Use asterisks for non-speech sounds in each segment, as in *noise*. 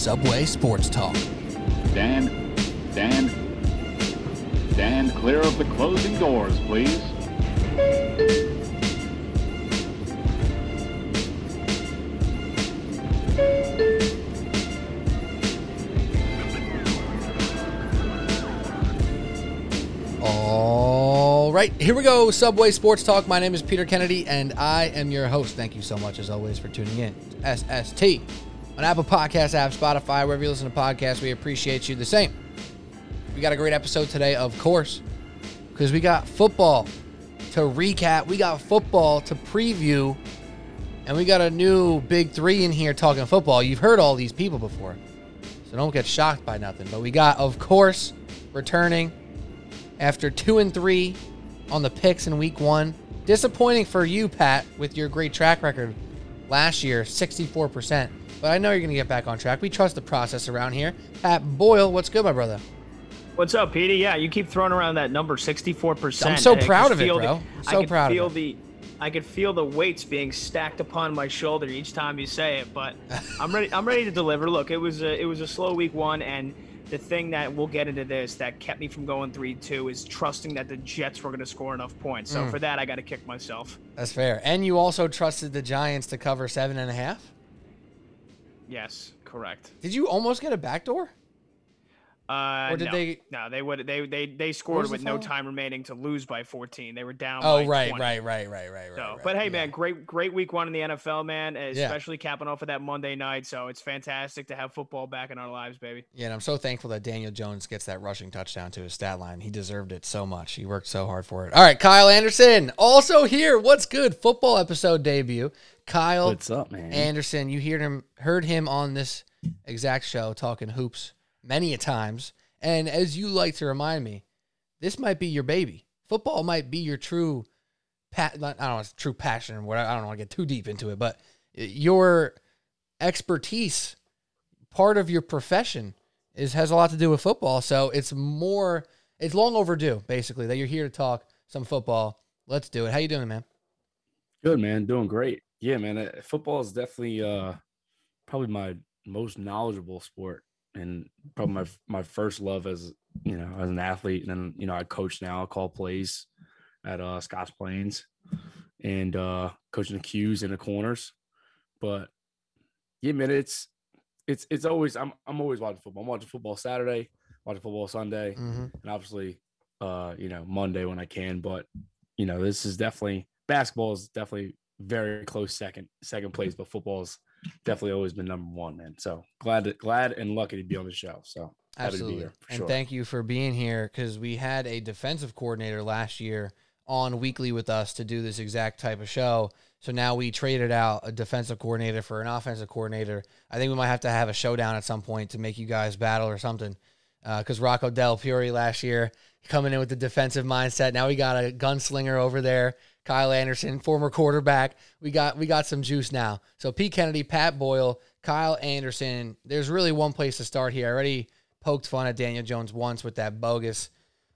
Subway Sports Talk. Dan, Dan, Dan, clear of the closing doors, please. All right, here we go. Subway Sports Talk. My name is Peter Kennedy, and I am your host. Thank you so much, as always, for tuning in. SST on Apple Podcast app, Spotify, wherever you listen to podcasts. We appreciate you the same. We got a great episode today, of course, because we got football to recap. We got football to preview, and we got a new big three in here talking football. You've heard all these people before, so don't get shocked by nothing. But we got, of course, returning after two and three on the picks in week one. Disappointing for you, Pat, with your great track record last year, 64%. But I know you're going to get back on track. We trust the process around here. Pat Boyle, what's good, my brother? What's up, Petey? Yeah, you keep throwing around that number, sixty-four percent. I'm so proud of it, bro. So I could proud of feel it. the, I could feel the weights being stacked upon my shoulder each time you say it. But *laughs* I'm ready. I'm ready to deliver. Look, it was a, it was a slow week one, and the thing that we'll get into this that kept me from going three-two is trusting that the Jets were going to score enough points. So Mm. for that, I got to kick myself. That's fair. And you also trusted the Giants to cover seven and a half. Yes, correct. Did you almost get a backdoor? Uh, Or did no. they- No, they would. They they they scored was the with no time remaining to lose by 14. They were down. Oh, by right, 20. right, right, right, right, right. So, right. but hey, Yeah. man, great, great week one in the NFL, man. Especially capping off of that Monday night. So it's fantastic to have football back in our lives, baby. Yeah, and I'm so thankful that Daniel Jones gets that rushing touchdown to his stat line. He deserved it so much. He worked so hard for it. All right, Kyle Anderson, also here. What's good? Football episode debut. Kyle What's up, man? Anderson, you heard him heard him on this exact show talking hoops many a times. And as you like to remind me, this might be your baby. Football might be your true pa- I don't know, it's true passion or whatever. I don't want to get too deep into it, but your expertise, part of your profession is has a lot to do with football. So it's more it's long overdue, basically, that you're here to talk some football. Let's do it. How you doing, man? Good, man. Doing great. Yeah, man. uh, Football is definitely uh probably my most knowledgeable sport and probably my my first love as you know as an athlete. And then you know I coach now. I call plays at uh Scotch Plains and uh coaching the cues in the corners. But yeah, man, it's it's it's always I'm I'm always watching football. I'm watching football Saturday, watching football Sunday. Mm-hmm. and obviously uh you know monday when i can but you know this is definitely basketball is definitely very close second second place but football's definitely always been number one man so glad to, glad and lucky to be on the show so happy to be Absolutely. here and sure. thank you for being here because we had a defensive coordinator last year on weekly with us to do this exact type of show. So now we traded out a defensive coordinator for an offensive coordinator. I think we might have to have a showdown at some point to make you guys battle or something. Uh, because Rocco Del Fiore last year coming in with the defensive mindset. Now we got a gunslinger over there, Kyle Anderson, former quarterback. We got we got some juice now. So Pete Kennedy, Pat Boyle, Kyle Anderson. There's really one place to start here. I already poked fun at Daniel Jones once with that bogus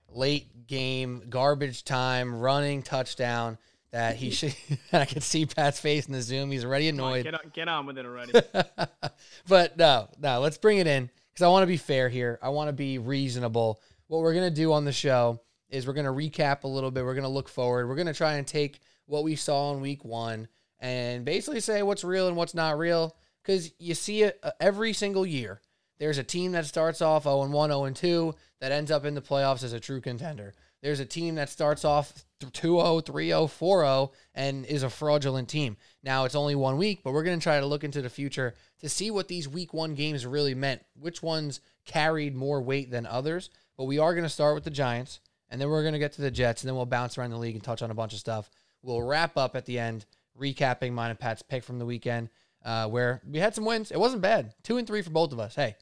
late game garbage time running touchdown that he *laughs* should. *laughs* I could see Pat's face in the Zoom. He's already Come on, annoyed. get on, get on with it already. *laughs* but no, no, let's bring it in because I want to be fair here. I want to be reasonable. What we're going to do on the show is we're going to recap a little bit. We're going to look forward. We're going to try and take what we saw in week one and basically say what's real and what's not real because you see it uh, every single year. There's a team that starts off 0 1, 0 2 that ends up in the playoffs as a true contender. There's a team that starts off 2 0, 3 0, 4 0 and is a fraudulent team. Now it's only one week, but we're going to try to look into the future to see what these week one games really meant, which ones carried more weight than others. But we are going to start with the Giants, and then we're going to get to the Jets, and then we'll bounce around the league and touch on a bunch of stuff. We'll wrap up at the end, recapping mine and Pat's pick from the weekend, uh, where we had some wins. It wasn't bad. Two and three for both of us. Hey,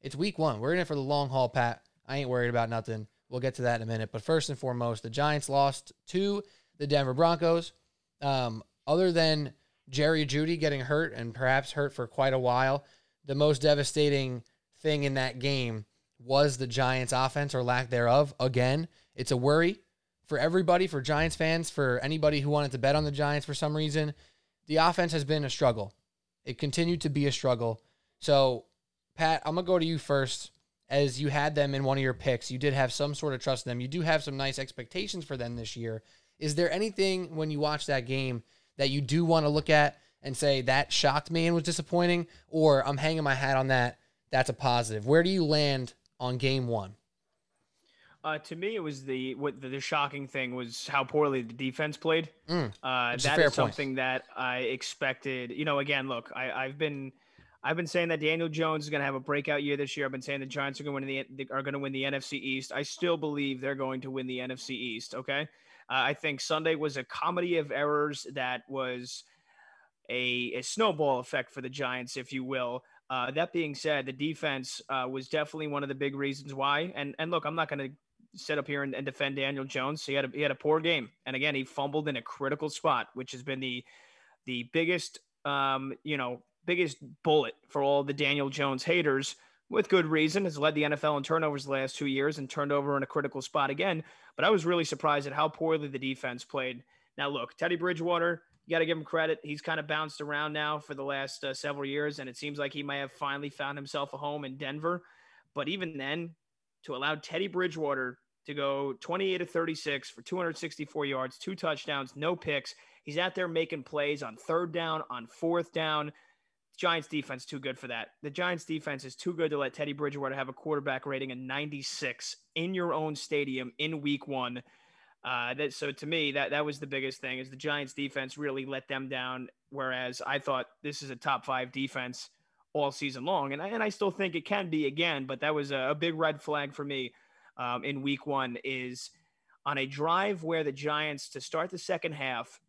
it's week one. We're in it for the long haul, Pat. I ain't worried about nothing. We'll get to that in a minute. But first and foremost, the Giants lost to the Denver Broncos. Um, other than Jerry Jeudy getting hurt and perhaps hurt for quite a while, the most devastating thing in that game was the Giants' offense or lack thereof. Again, it's a worry for everybody, for Giants fans, for anybody who wanted to bet on the Giants for some reason. The offense has been a struggle. It continued to be a struggle. So, Pat, I'm gonna go to you first. As you had them in one of your picks, you did have some sort of trust in them. You do have some nice expectations for them this year. Is there anything when you watch that game that you do want to look at and say that shocked me and was disappointing, or I'm hanging my hat on that? That's a positive. Where do you land on game one? Uh, to me, it was the what the, the, shocking thing was how poorly the defense played. Mm, uh, that is something point. that I expected. You know, again, look, I, I've been I've been saying that Daniel Jones is going to have a breakout year this year. I've been saying the Giants are going to win the are going to win the NFC East. I still believe they're going to win the NFC East. Okay, uh, I think Sunday was a comedy of errors that was a, a snowball effect for the Giants, if you will. Uh, that being said, the defense uh, was definitely one of the big reasons why. And and look, I'm not going to sit up here and, and, defend Daniel Jones. He had a, he had a poor game, and again, he fumbled in a critical spot, which has been the the biggest um, you know biggest bullet for all the Daniel Jones haters. With good reason, has led the NFL in turnovers the last two years and turned over in a critical spot again. But I was really surprised at how poorly the defense played. Now, look, Teddy Bridgewater, you got to give him credit. He's kind of bounced around now for the last uh, several years, and it seems like he may have finally found himself a home in Denver. But even then, to allow Teddy Bridgewater to go 28 to 36 for 264 yards, two touchdowns, no picks. He's out there making plays on third down, on fourth down. Giants defense too good for that. The Giants defense is too good to let Teddy Bridgewater have a quarterback rating of 96 in your own stadium in week one. Uh, that so to me that that was the biggest thing is the Giants defense really let them down. Whereas I thought this is a top five defense all season long, and I, and I still think it can be again. But that was a, a big red flag for me um, in week one is on a drive where the Giants, to start the second half,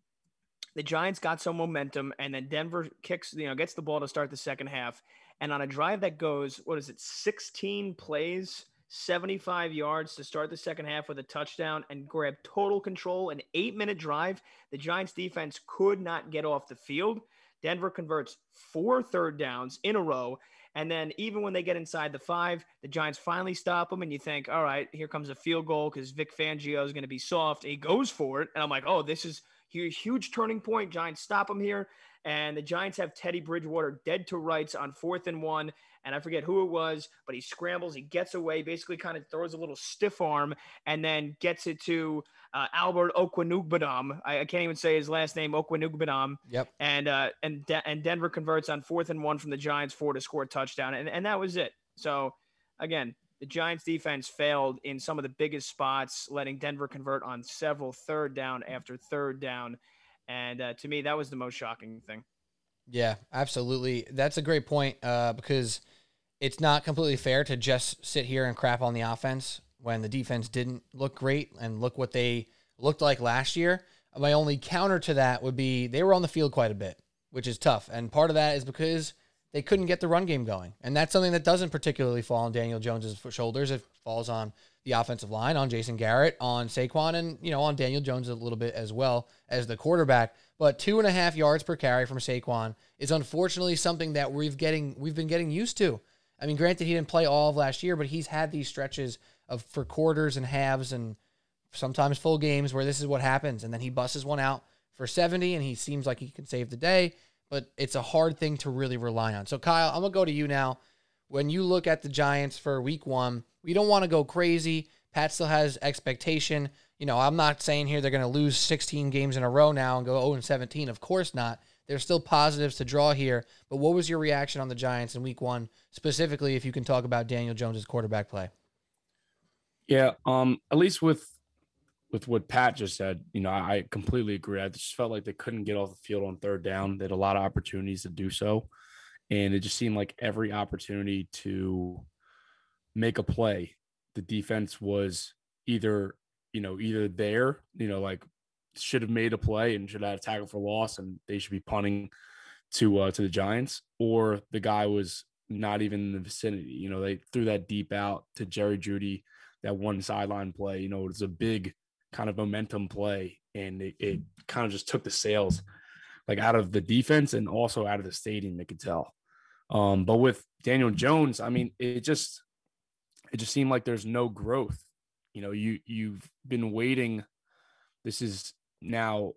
the Giants got some momentum, and then Denver kicks, you know, gets the ball to start the second half. And on a drive that goes, what is it, 16 plays, 75 yards to start the second half with a touchdown and grab total control, an eight minute drive, the Giants defense could not get off the field. Denver converts four third downs in a row and then even when they get inside the five, the Giants finally stop them, and you think, all right, here comes a field goal because Vic Fangio is going to be soft. He goes for it, and I'm like, oh, this is a huge turning point. Giants stop him here, and the Giants have Teddy Bridgewater dead to rights on fourth and one, and I forget who it was, but he scrambles, he gets away, basically kind of throws a little stiff arm, and then gets it to uh, Albert Okwuegbunam. I, I, can't even say his last name, Okwuegbunam. Yep. And uh, and De- and Denver converts on fourth and one from the Giants four to score a touchdown, and and that was it. So again, the Giants defense failed in some of the biggest spots, letting Denver convert on several third down after third down. And uh, to me, that was the most shocking thing. Yeah, absolutely. That's a great point uh, because it's not completely fair to just sit here and crap on the offense when the defense didn't look great and look what they looked like last year. My only counter to that would be they were on the field quite a bit, which is tough. And part of that is because they couldn't get the run game going. And that's something that doesn't particularly fall on Daniel Jones's shoulders. It falls on the offensive line, on Jason Garrett, on Saquon, and you know, on Daniel Jones a little bit as well as the quarterback. But two and a half yards per carry from Saquon is unfortunately something that we've getting we've been getting used to. I mean, granted, he didn't play all of last year, but he's had these stretches of for quarters and halves and sometimes full games where this is what happens, and then he busts one out for 70, and he seems like he can save the day. But it's a hard thing to really rely on. So, Kyle, I'm gonna go to you now. When you look at the Giants for Week One, we don't want to go crazy. Pat still has expectation. You know, I'm not saying here they're going to lose 16 games in a row now and go 0 and 17. Of course not. There's still positives to draw here. But what was your reaction on the Giants in Week One, specifically if you can talk about Daniel Jones's quarterback play? Yeah, um, at least with with what Pat just said, you know, I completely agree. I just felt like they couldn't get off the field on third down. They had a lot of opportunities to do so, and it just seemed like every opportunity to make a play, the defense was either you know either there, you know, like should have made a play and should have had a tackle for loss, and they should be punting to uh, to the Giants, or the guy was not even in the vicinity. You know, they threw that deep out to Jerry Jeudy, that one sideline play. You know, it was a big kind of momentum play, and it, it kind of just took the sails like out of the defense and also out of the stadium. They could tell. Um, but with Daniel Jones, I mean, it just it just seemed like there's no growth. You know, you you've been waiting. This is now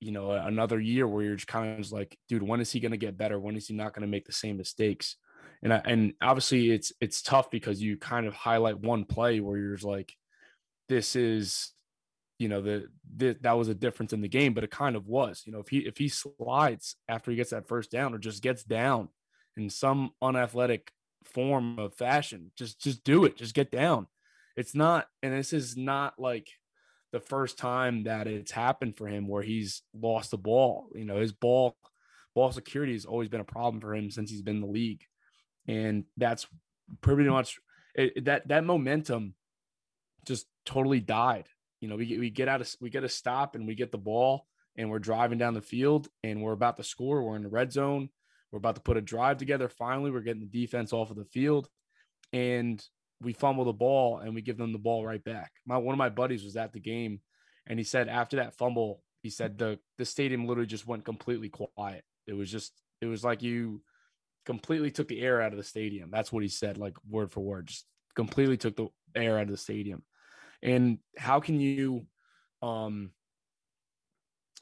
you know, another year where you're just kind of just like, dude, when is he going to get better? When is he not going to make the same mistakes? And I, and obviously it's it's tough because you kind of highlight one play where you're just like, this is, you know, the, the that was a difference in the game, but it kind of was. You know, if he if he slides after he gets that first down or just gets down in some unathletic form of fashion, just just do it, just get down. It's not, and this is not like the first time that it's happened for him where he's lost the ball. You know, his ball ball security has always been a problem for him since he's been in the league, and that's pretty much it, that that momentum just totally died. You know, we we get out of we get a stop and we get the ball and we're driving down the field and we're about to score. We're in the red zone. We're about to put a drive together. Finally, we're getting the defense off of the field, and we fumble the ball and we give them the ball right back. My one of my buddies was at the game and he said after that fumble, he said the the stadium literally just went completely quiet. It was just it was like you completely took the air out of the stadium. That's what he said, like word for word, just completely took the air out of the stadium. And how can you um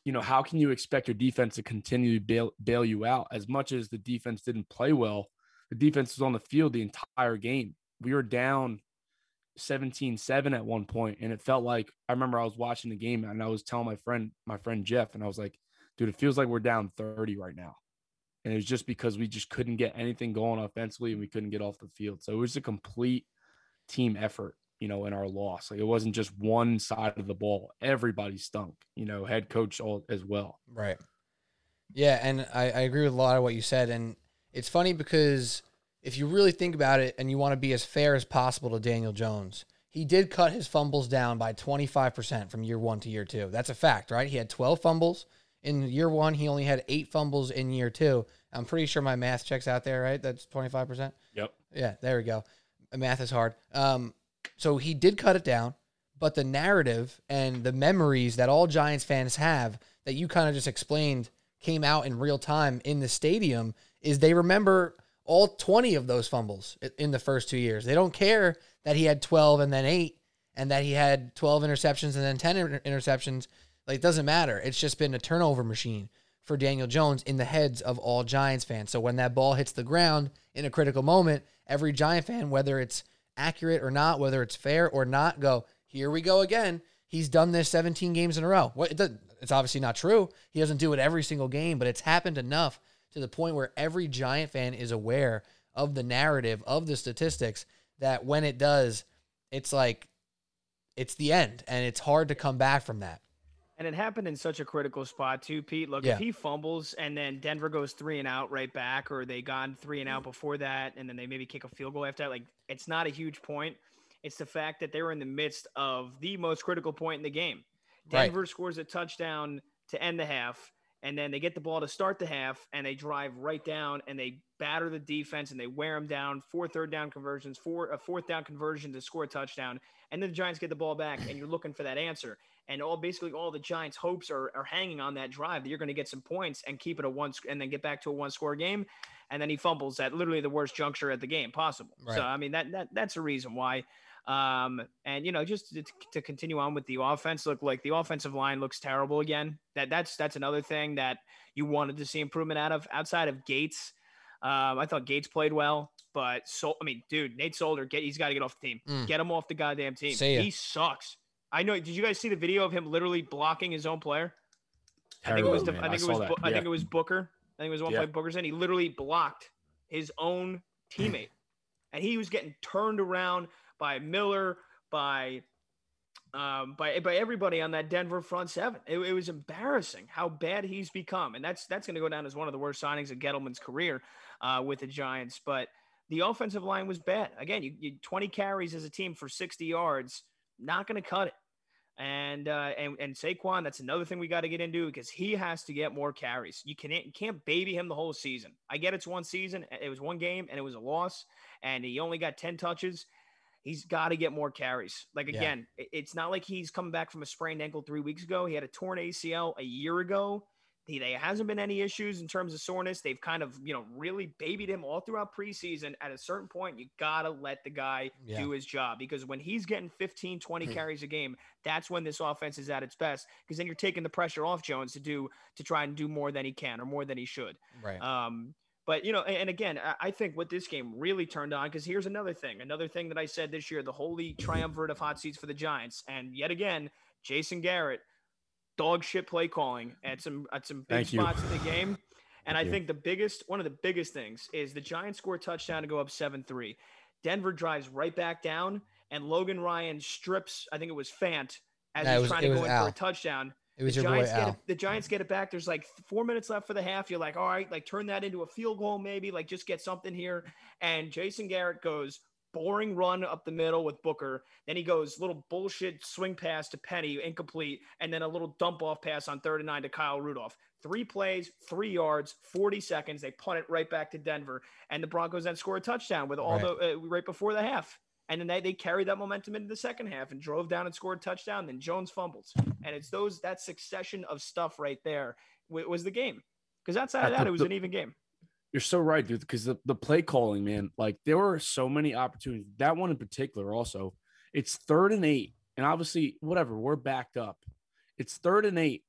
you know, how can you expect your defense to continue to bail, bail you out? As much as the defense didn't play well? The defense was on the field the entire game. We were down 17-7 at one point and it felt like I remember I was watching the game and I was telling my friend my friend Jeff and I was like dude it feels like we're down 30 right now. And it was just because we just couldn't get anything going offensively and we couldn't get off the field. So it was a complete team effort you know in our loss like it wasn't just one side of the ball everybody stunk you know head coach all as well right yeah and I, I agree with a lot of what you said and it's funny because if you really think about it and you want to be as fair as possible to Daniel Jones, he did cut his fumbles down by 25% from year one to year two. That's a fact, right? He had 12 fumbles in year one. He only had eight fumbles in year two. I'm pretty sure my math checks out there, right? That's 25%. Yep. Yeah, there we go. Math is hard. Um, so he did cut it down, but the narrative and the memories that all Giants fans have that you kind of just explained came out in real time in the stadium is they remember – all 20 of those fumbles in the first two years. They don't care that he had 12 and then eight and that he had 12 interceptions and then 10 inter- interceptions. Like, it doesn't matter. It's just been a turnover machine for Daniel Jones in the heads of all Giants fans. So when that ball hits the ground in a critical moment, every Giant fan, whether it's accurate or not, whether it's fair or not, go, here we go again. He's done this 17 games in a row. What, it's obviously not true. He doesn't do it every single game, but it's happened enough to the point where every Giant fan is aware of the narrative of the statistics that when it does, it's like it's the end and it's hard to come back from that. And it happened in such a critical spot too, Pete. Look, yeah. if he fumbles and then Denver goes three and out right back, or they gone three and out mm. before that, and then they maybe kick a field goal after that, like it's not a huge point. It's the fact that they were in the midst of the most critical point in the game. Denver right. scores a touchdown to end the half and then they get the ball to start the half and they drive right down and they batter the defense and they wear them down four third down conversions four a fourth down conversion to score a touchdown and then the giants get the ball back and you're looking for that answer and all basically all the giants hopes are, are hanging on that drive that you're going to get some points and keep it a one and then get back to a one score game and then he fumbles at literally the worst juncture at the game possible right. so i mean that, that that's a reason why um, and you know, just to, to, continue on with the offense, look like the offensive line looks terrible again. That that's that's another thing that you wanted to see improvement out of. Outside of Gates, um, I thought Gates played well, but so I mean, dude, Nate Solder, get he's got to get off the team. Mm. Get him off the goddamn team. He sucks. I know. Did you guys see the video of him literally blocking his own player? Terrible, I think it was. The, I think I it was. I think it was Booker. I think it was one yeah. play Booker's in. He literally blocked his own *clears throat* teammate, and he was getting turned around by Miller, by um, by by everybody on that Denver front seven. It, it, was embarrassing how bad he's become, and that's that's going to go down as one of the worst signings of Gettleman's career uh, with the Giants. But the offensive line was bad. Again, you, you 20 carries as a team for 60 yards, not going to cut it. And uh, and and Saquon, that's another thing we got to get into because he has to get more carries. You can't you can't baby him the whole season. I get it's one season, it was one game, and it was a loss, and he only got 10 touches He's got to get more carries. Like again, yeah. it's not like he's coming back from a sprained ankle three weeks ago. He had a torn ACL a year ago. He, there hasn't been any issues in terms of soreness. They've kind of, you know, really babied him all throughout preseason. At a certain point, you got to let the guy Yeah. do his job because when he's getting 15, 20 Hmm. carries a game, that's when this offense is at its best because then you're taking the pressure off Jones to do to try and do more than he can or more than he should. Right. Um, but you know, and, and again, I, I think what this game really turned on because here's another thing, another thing that I said this year: the holy triumvirate of hot seats for the Giants, and yet again, Jason Garrett, dog shit play calling at some at some big Thank you. spots in the game. And I you. think the biggest, one of the biggest things is the Giants score a touchdown to go up seven three. Denver drives right back down, and Logan Ryan strips. I think it was Fant as No, he's was- trying to go in Al. for a touchdown it was the your boy Giants get Al. it, the Giants get it back. There's like four minutes left for the half. You're like, all right, like turn that into a field goal, maybe like just get something here. And Jason Garrett goes boring run up the middle with Booker. Then he goes little bullshit swing pass to Penny, incomplete, and then a little dump off pass on third and nine to Kyle Rudolph. Three plays, three yards, 40 seconds. They punt it right back to Denver, and the Broncos then score a touchdown with all Right. the uh, right before the half. And then they, they carried that momentum into the second half and drove down and scored a touchdown. Then Jones fumbles. And it's those that succession of stuff right there wa- was the game. Because outside of that, it was an even game. You're so right, dude. Because the, the play calling, man, like there were so many opportunities. That one in particular, also, it's third and eight, and obviously, whatever, we're backed up. It's third and eight,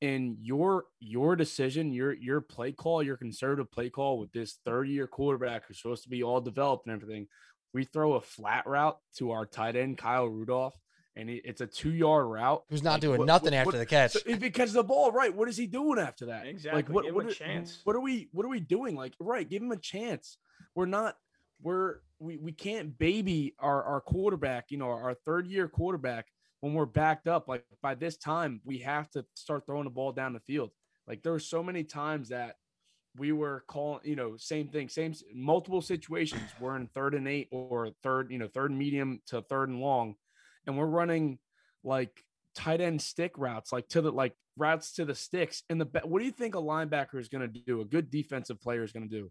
and your your decision, your your play call, your conservative play call with this third year quarterback who's supposed to be all developed and everything. We throw a flat route to our tight end Kyle Rudolph, and it- it's a two yard route. Who's not Like, doing what- nothing what- after what- the catch. so if he catches the ball, right? What is he doing after that? Exactly, Like what? give him What a are, chance. what are we? What are we doing? Like right? Give him a chance. We're not. We're we we can't baby our our quarterback. You know, our third year quarterback when we're backed up. Like by this time, we have to start throwing the ball down the field. Like there were so many times that we were calling, you know, same thing, same multiple situations. *sighs* We're in third and eight or third, you know, third and medium to third and long, and we're running like tight end stick routes, like to the like routes to the sticks. And the what do you think a linebacker is going to do? A good defensive player is going to do.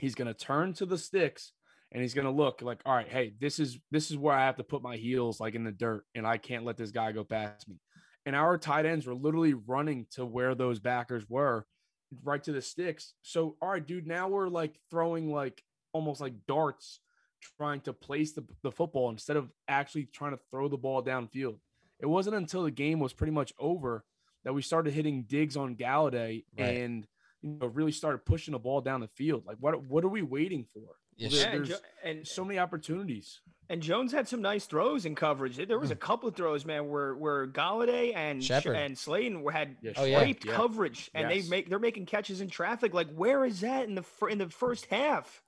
He's going to turn to the sticks and he's going to look like, all right, hey, this is this is where I have to put my heels like in the dirt, and I can't let this guy go past me. And our tight ends were literally running to where those backers were, right to the sticks. So, all right, dude, now we're like throwing like almost like darts, trying to place the, the football instead of actually trying to throw the ball downfield. It wasn't until the game was pretty much over that we started hitting digs on Golladay Right. and you know really started pushing the ball down the field. Like what what are we waiting for? Yes. Yeah, and, there's Jo- and so many opportunities. And Jones had some nice throws in coverage. There was a Hmm. couple of throws, man, where where Golladay and Sh- Shepard. and Slayton were had Yeah, Oh, yeah. great yeah. coverage, and Yes. they make they're making catches in traffic. Like, where is that in the fir- in the first half?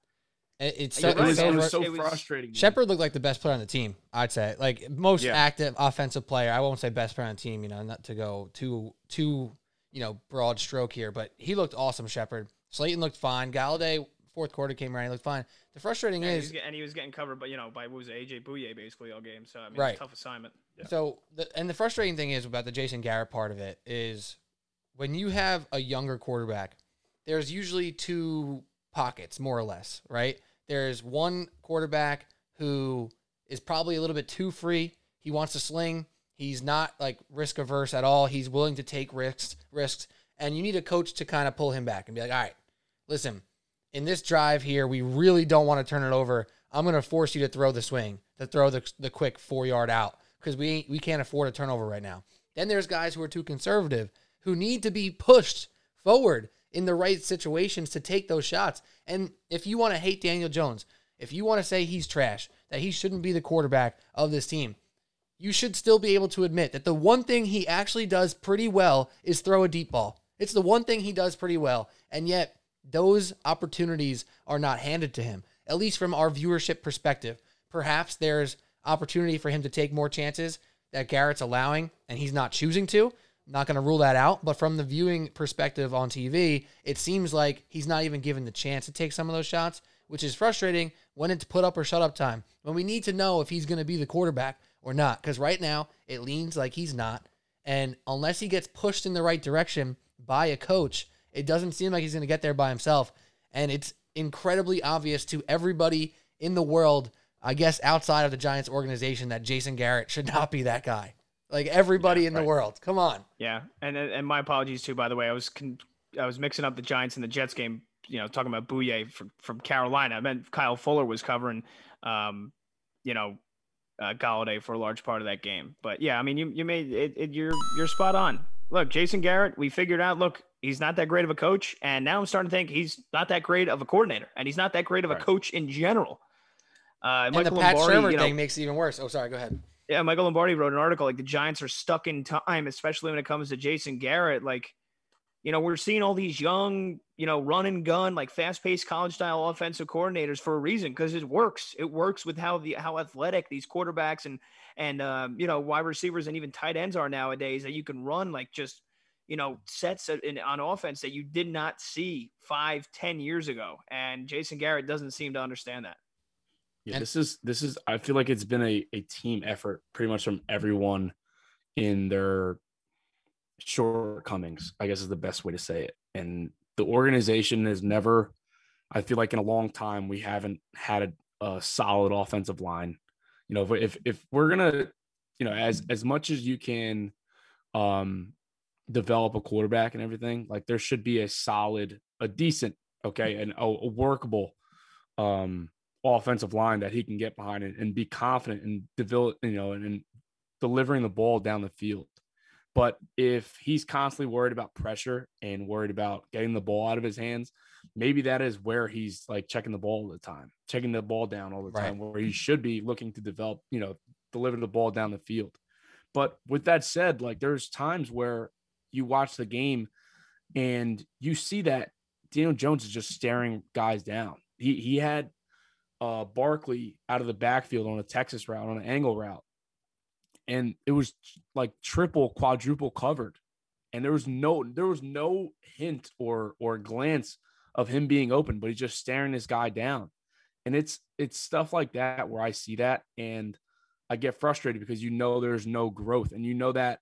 It- it's so, It was, so it was so It was- frustrating. Shepard looked like the best player on the team. I'd say, like most Yeah. active offensive player. I won't say best player on the team. You know, not to go too too you know broad stroke here, but he looked awesome. Shepard. Slayton looked fine. Golladay fourth quarter came around. He looked fine. The frustrating And, he is was, get- and he was getting covered, but you know, by what was it, AJ Bouye basically all game. So I mean, Right. it's a tough assignment. So, the, and the frustrating thing is about the Jason Garrett part of it is when you have a younger quarterback, there's usually two pockets, more or less, right? There's one quarterback who is probably a little bit too free. He wants to sling. He's not like risk averse at all. He's willing to take risks, risks, and you need a coach to kind of pull him back and be like, "All right, listen, in this drive here, we really don't want to turn it over. I'm going to force you to throw the swing, to throw the, the quick four yard out because we we can't afford a turnover right now. Then there's guys who are too conservative who need to be pushed forward in the right situations to take those shots. And if you want to hate Daniel Jones, if you want to say he's trash, that he shouldn't be the quarterback of this team, you should still be able to admit that the one thing he actually does pretty well is throw a deep ball. It's the one thing he does pretty well. And yet, those opportunities are not handed to him, at least from our viewership perspective. Perhaps there's opportunity for him to take more chances that Garrett's allowing and he's not choosing to. I'm Not going to rule that out, but from the viewing perspective on TV, it seems like he's not even given the chance to take some of those shots, which is frustrating when it's put up or shut up time. When we need to know if he's going to be the quarterback or not, because right now it leans like he's not. And unless he gets pushed in the right direction by a coach, it doesn't seem like he's going to get there by himself. And it's incredibly obvious to everybody in the world, I guess outside of the Giants organization, that Jason Garrett should not be that guy. Like everybody in the world. Come on. Yeah, and and my apologies too. By the way, I was con- I was mixing up the Giants and the Jets game. You know, talking about Bouye from from Carolina. I meant Kyle Fuller was covering, um, you know, uh, Golladay for a large part of that game. But yeah, I mean, you you made it, it. You're you're spot on. Look, Jason Garrett, we figured out. Look, he's not that great of a coach, and now I'm starting to think he's not that great of a coordinator, and he's not that great of a Right. coach in general. Uh, And the Michael Pat Lombardi, Shermer you know, thing makes it even worse. Oh, sorry. Go ahead. yeah, Michael Lombardi wrote an article like the Giants are stuck in time, especially when it comes to Jason Garrett. Like, you know, we're seeing all these young, you know, run and gun, like fast paced college style offensive coordinators for a reason because it works. It works with how the how athletic these quarterbacks and and um, you know wide receivers and even tight ends are nowadays that you can run like just you know sets in, on offense that you did not see five ten years ago. And Jason Garrett doesn't seem to understand that. Yeah, this is this is I feel like it's been a, a team effort pretty much from everyone in their shortcomings, I guess is the best way to say it. And the organization has never, I feel like in a long time, we haven't had a, a solid offensive line. You know, if, if if we're gonna, you know, as as much as you can um develop a quarterback and everything, like there should be a solid, a decent, okay, and a, a workable um offensive line that he can get behind and, and be confident and develop, you know, and, and delivering the ball down the field. But if he's constantly worried about pressure and worried about getting the ball out of his hands, maybe that is where he's like checking the ball all the time, checking the ball down all the Right. time, where he should be looking to develop, you know, deliver the ball down the field. But with that said, like there's times where you watch the game and you see that Daniel Jones is just staring guys down. He he had uh Barkley out of the backfield on a Texas route, on an angle route. And it was like triple, quadruple covered. And there was no there was no hint or or glance of him being open, but he's just staring this guy down. And it's it's stuff like that where I see that and I get frustrated because you know there's no growth and you know that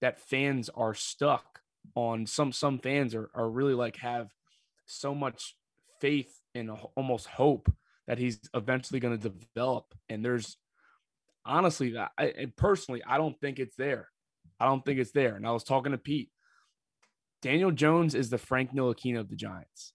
that fans are stuck on some some fans are are really like have so much faith and almost hope that he's eventually going to develop and there's honestly that I personally I don't think it's there. I don't think it's there. And I was talking to Pete. Daniel Jones is the Frank Ntilikina of the Giants.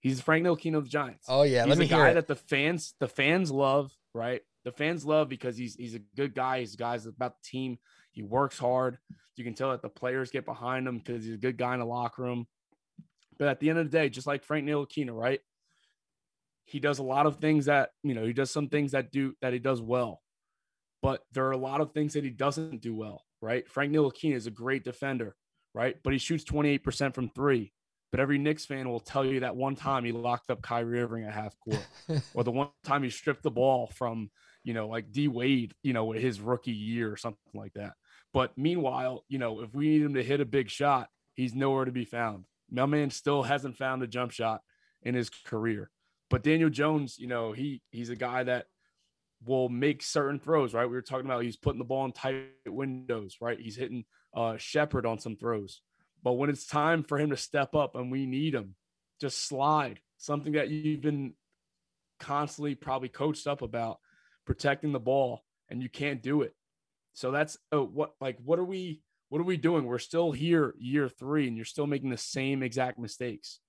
He's the Frank Ntilikina of the Giants. Oh yeah. he's Let me guy it. that the fans the fans love, right? The fans love because he's he's a good guy. He's a guy's about the team. He works hard. You can tell that the players get behind him because he's a good guy in the locker room. But at the end of the day, just like Frank Ntilikina, right? He does a lot of things that you know. He does some things that do that he does well, but there are a lot of things that he doesn't do well, right? Frank Ntilikina is a great defender, right? But he shoots twenty eight percent from three. But every Knicks fan will tell you that one time he locked up Kyrie Irving at half court, *laughs* or the one time he stripped the ball from, you know, like D Wade, you know, his rookie year or something like that. But meanwhile, you know, if we need him to hit a big shot, he's nowhere to be found. My man still hasn't found a jump shot in his career. But Daniel Jones, you know, he he's a guy that will make certain throws, right? We were talking about he's putting the ball in tight windows, right? He's hitting uh Shepard on some throws. But when it's time for him to step up and we need him, just slide. Something that you've been constantly probably coached up about protecting the ball and you can't do it. So that's oh, what like what are we what are we doing? We're still here year 3 and you're still making the same exact mistakes.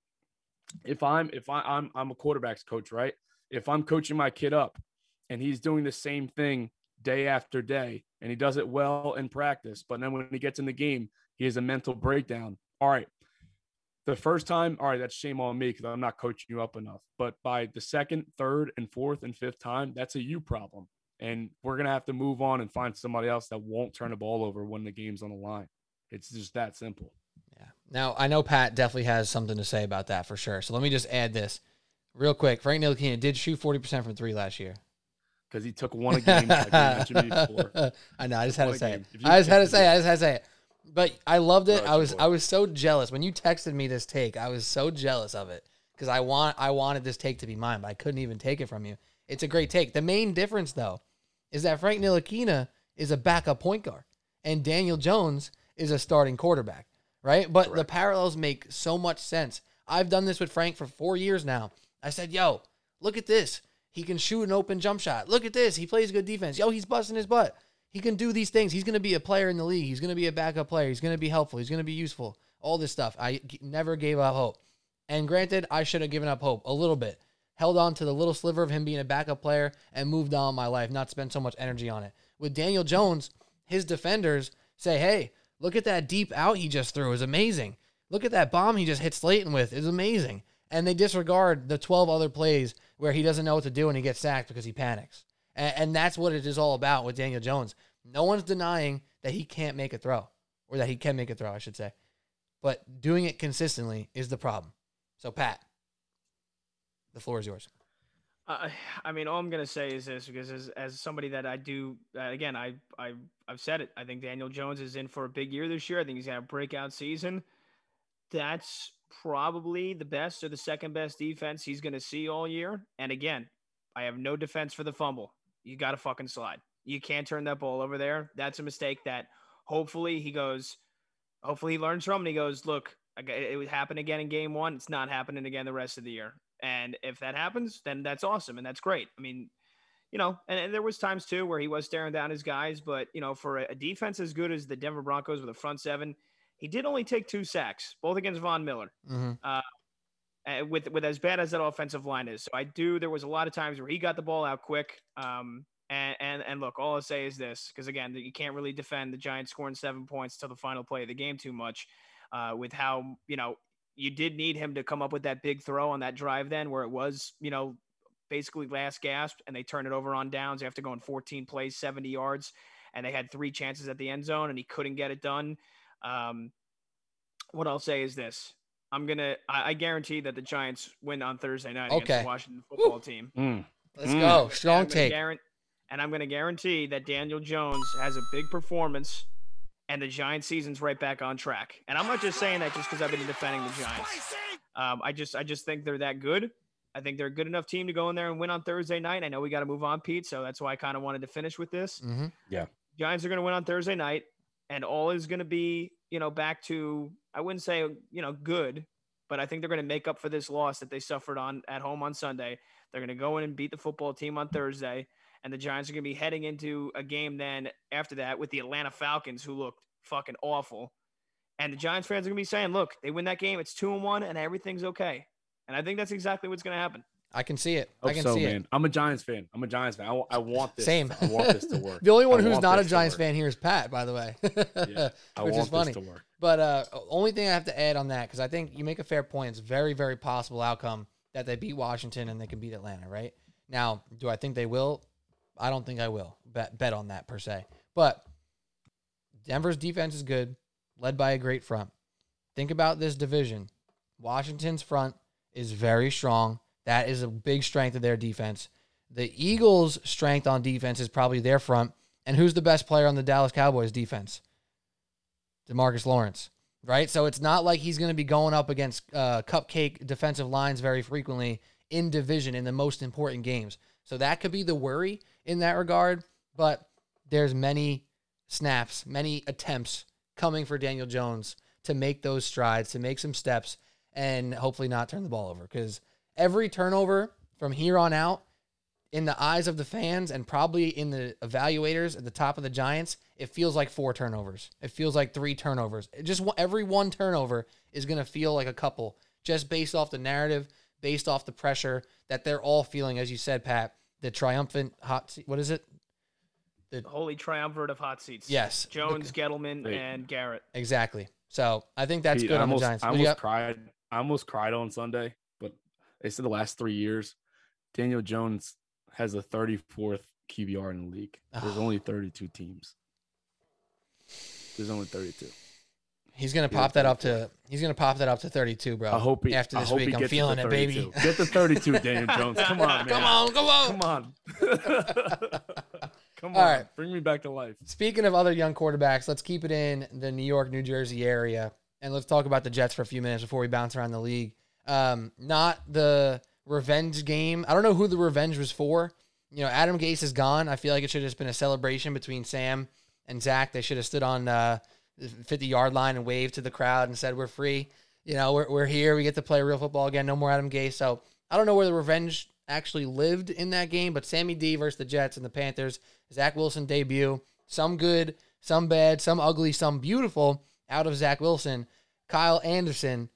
If I'm if I, I'm I'm a quarterbacks coach, right? If I'm coaching my kid up and he's doing the same thing day after day and he does it well in practice, but then when he gets in the game, he has a mental breakdown. All right. The first time, all right, that's shame on me because I'm not coaching you up enough. But by the second, third, and fourth and fifth time, that's a you problem. And we're going to have to move on and find somebody else that won't turn the ball over when the game's on the line. It's just that simple. Yeah. Now I know Pat definitely has something to say about that for sure. So let me just add this real quick. Frank Ntilikina did shoot forty percent from three last year. Because he took one a game. like we mentioned *laughs* before. I know. I just had to say it. I just had to say. It. I just had to say it. But I loved it. I was. I was so jealous when you texted me this take. I was so jealous of it because I want I wanted this take to be mine, but I couldn't even take it from you. It's a great take. The main difference though is that Frank Ntilikina is a backup point guard and Daniel Jones is a starting quarterback, right? But the parallels make so much sense. I've done this with Frank for four years now. I said, "Yo, look at this. He can shoot an open jump shot. Look at this. He plays good defense. Yo, he's busting his butt. he can do these things. He's going to be a player in the league. He's going to be a backup player. He's going to be helpful. He's going to be useful. All this stuff. I never gave up hope. And granted, I should have given up hope a little bit. Held on to the little sliver of him being a backup player and moved on my life, not spend so much energy on it. With Daniel Jones, his defenders say, hey, look at that deep out he just threw. It was amazing. Look at that bomb he just hit Slayton with. It's amazing. And they disregard the 12 other plays where he doesn't know what to do and he gets sacked because he panics. And, and that's what it is all about with Daniel Jones. No one's denying that he can't make a throw, or that he can make a throw, I should say. But doing it consistently is the problem. So, Pat, the floor is yours. Uh, I mean, all I'm gonna say is this because as, as somebody that I do, uh, again, I I I've said it. I think Daniel Jones is in for a big year this year. I think he's gonna have a breakout season. That's probably the best or the second best defense he's gonna see all year. And again, I have no defense for the fumble. You got to fucking slide. You can't turn that ball over there. That's a mistake that hopefully he goes. Hopefully he learns from and he goes, look, it would happen again in game one. It's not happening again the rest of the year. And if that happens, then that's awesome and that's great. I mean, you know, and, and there was times too where he was staring down his guys, but you know, for a, defense as good as the Denver Broncos with a front seven, he did only take two sacks, both against Von Miller. Mm-hmm. Uh, with with as bad as that offensive line is, so I do. There was a lot of times where he got the ball out quick. Um, and and and look, all I'll say is this, because again, you can't really defend the Giants scoring seven points till the final play of the game too much. Uh, with how you know you did need him to come up with that big throw on that drive then, where it was you know basically last gasp, and they turned it over on downs after going 14 plays, 70 yards, and they had three chances at the end zone, and he couldn't get it done. Um, what I'll say is this. I'm gonna. I, I guarantee that the Giants win on Thursday night against the Washington football team. Mm. Let's Mm. go. Strong I'm take. guaran- and I'm going to guarantee that Daniel Jones has a big performance, and the Giants season's right back on track. And I'm not just saying that just because I've been defending the Giants. Um, I just, I just think they're that good. I think they're a good enough team to go in there and win on Thursday night. I know we got to move on, Pete, so that's why I kind of wanted to finish with this. hmm Yeah, Giants are going to win on Thursday night, and all is going to be, you know, back to I wouldn't say you know good, but I think they're going to make up for this loss that they suffered on at home on Sunday. They're going to go in and beat the football team on Thursday, and the Giants are going to be heading into a game then after that with the Atlanta Falcons, who looked fucking awful. And the Giants fans are going to be saying, "Look, they win that game, it's two and one, and everything's okay." And I think that's exactly what's going to happen. I can see it. Hope I can so, see man. it. I'm a Giants fan. I'm a Giants fan. I, I want this. Same. I want this to work. *laughs* the only one I who's not a Giants fan here is Pat, by the way. *laughs* Yeah, I which want is funny. this to work. But uh, only thing I have to add on that because I think you make a fair point. It's very, very possible outcome that they beat Washington and they can beat Atlanta. Right now, do I think they will? I don't think I will bet bet on that per se. But Denver's defense is good, led by a great front. Think about this division. Washington's front is very strong. That is a big strength of their defense. The Eagles' strength on defense is probably their front. And who's the best player on the Dallas Cowboys defense? Demarcus Lawrence, right? So it's not like he's going to be going up against uh, cupcake defensive lines very frequently in division in the most important games. So that could be the worry in that regard. But there's many snaps, many attempts coming for Daniel Jones to make those strides, to make some steps, and hopefully not turn the ball over. Because every turnover from here on out, in the eyes of the fans and probably in the evaluators at the top of the Giants, it feels like four turnovers. It feels like three turnovers. It just every one turnover is going to feel like a couple, just based off the narrative, based off the pressure that they're all feeling, as you said, Pat. The triumphant hot. seat- What is it? The holy triumvirate of hot seats. Yes, Jones, Gettleman, Wait. and Garrett. exactly. So I think that's Pete, good I on almost, the Giants. I What do you almost got? cried. I almost cried on Sunday, but they said the last three years, Daniel Jones has the 34th QBR in the league. There's Oh. only 32 teams. There's only 32. He's gonna pop that up to. He's gonna pop that up to 32, bro. I hope he, after this week, I'm feeling it, baby. Get the 32, Daniel *laughs* Jones. Come on, man. Come on, come on. Come on. *laughs* Come on. All right. Bring me back to life. Speaking of other young quarterbacks, let's keep it in the New York, New Jersey area, and let's talk about the Jets for a few minutes before we bounce around the league. Um, not the revenge game. I don't know who the revenge was for. You know, Adam Gase is gone. I feel like it should have just been a celebration between Sam and Zach. They should have stood on uh, 50 yard line and waved to the crowd and said, "We're free. You know, we're we're here. We get to play real football again. No more Adam Gase." So I don't know where the revenge actually lived in that game, but Sammy D versus the Jets and the Panthers, Zach Wilson debut. some good, some bad, some ugly, some beautiful out of Zach Wilson. Kyle Anderson,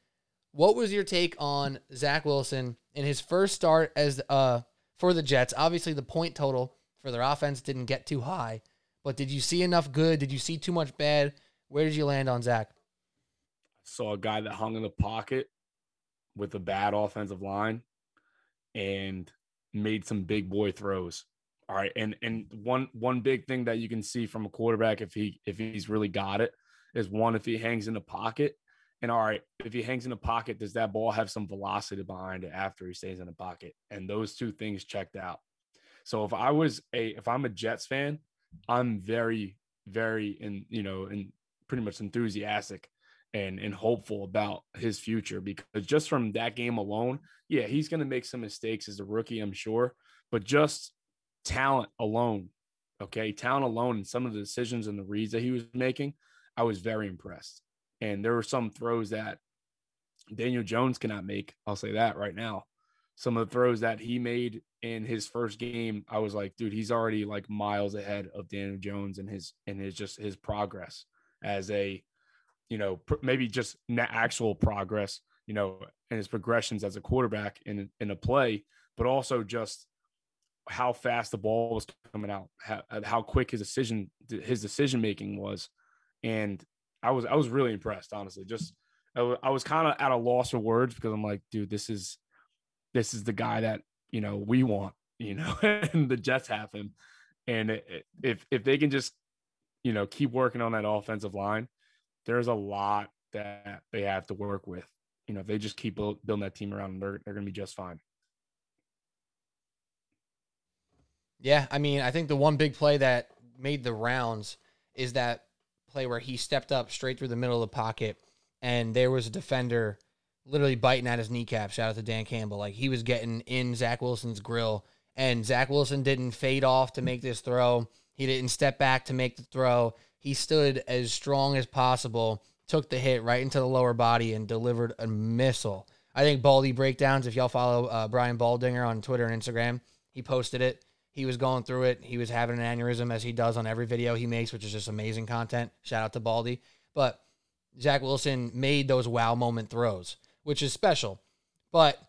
what was your take on Zach Wilson in his first start as uh for the Jets? Obviously, the point total for their offense didn't get too high, but did you see enough good? Did you see too much bad? Where did you land on Zach? I saw a guy that hung in the pocket with a bad offensive line and made some big boy throws. All right, and and one one big thing that you can see from a quarterback if he if he's really got it is one if he hangs in the pocket, and all right, if he hangs in the pocket, does that ball have some velocity behind it after he stays in the pocket? And those two things checked out. So if I was a if I'm a Jets fan, I'm very very in you know and pretty much enthusiastic and and hopeful about his future because just from that game alone, yeah, he's going to make some mistakes as a rookie, I'm sure, but just talent alone, okay, talent alone and some of the decisions and the reads that he was making, I was very impressed. And there were some throws that Daniel Jones cannot make. I'll say that right now. Some of the throws that he made in his first game, I was like, dude, he's already like miles ahead of Daniel Jones and his and his just his progress as a you know, pr- maybe just actual progress, you know, and his progressions as a quarterback in in a play, but also just how fast the ball was coming out, how, uh, how quick his decision his decision making was, and I was I was really impressed, honestly. Just I, w- I was kind of at a loss for words because I'm like, dude, this is this is the guy that you know we want, you know, *laughs* and the Jets have him, and if if they can just you know keep working on that offensive line there's a lot that they have to work with. You know, if they just keep building that team around, they're they're going to be just fine. Yeah, I mean, I think the one big play that made the rounds is that play where he stepped up straight through the middle of the pocket, and there was a defender literally biting at his kneecap. Shout out to Dan Campbell. Like he was getting in Zach Wilson's grill, and Zach Wilson didn't fade off to make this throw. He didn't step back to make the throw. He stood as strong as possible, took the hit right into the lower body, and delivered a missile. I think Baldy breakdowns. If y'all follow uh, Brian Baldinger on Twitter and Instagram, he posted it. He was going through it. He was having an aneurysm as he does on every video he makes, which is just amazing content. Shout out to Baldy. But Zach Wilson made those wow moment throws, which is special. But